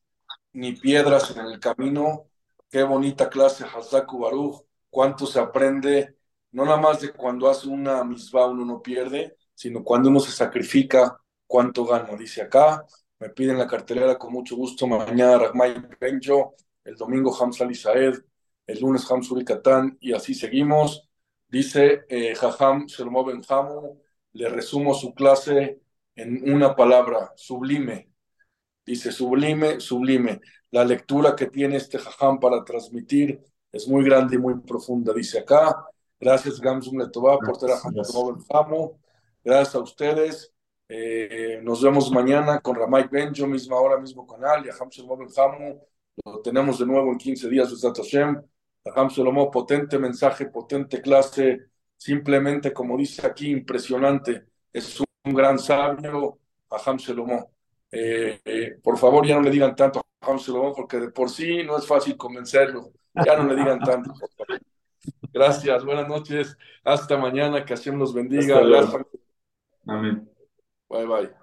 ni piedras en el camino. Qué bonita clase, Hazaku Baruch. Cuánto se aprende, no nada más de cuando hace una misma uno no pierde, sino cuando uno se sacrifica, cuánto gana. Dice acá, me piden la cartelera con mucho gusto. Mañana Rahmay Benjo, el domingo Hamsal Isaed, el lunes Hamsuri Katán, y así seguimos. Dice eh, Jajam Shelmo Benjamu, le resumo su clase en una palabra, sublime. Dice sublime, sublime. La lectura que tiene este jajam para transmitir es muy grande y muy profunda. Dice acá, gracias Gamsum Letová por Gracias a ustedes. Eh, nos vemos mañana con Ramay Benjo, misma hora, mismo canal. Y Hamsel Hamu, lo tenemos de nuevo en 15 días. Hashem. Solomó, potente mensaje, potente clase. Simplemente, como dice aquí, impresionante. Es un gran sabio, a Ham eh, eh, por favor, ya no le digan tanto a Ham porque de por sí no es fácil convencerlo. Ya no le digan tanto. Gracias, buenas noches. Hasta mañana, que Hashem los bendiga. Amén. Vai, vai.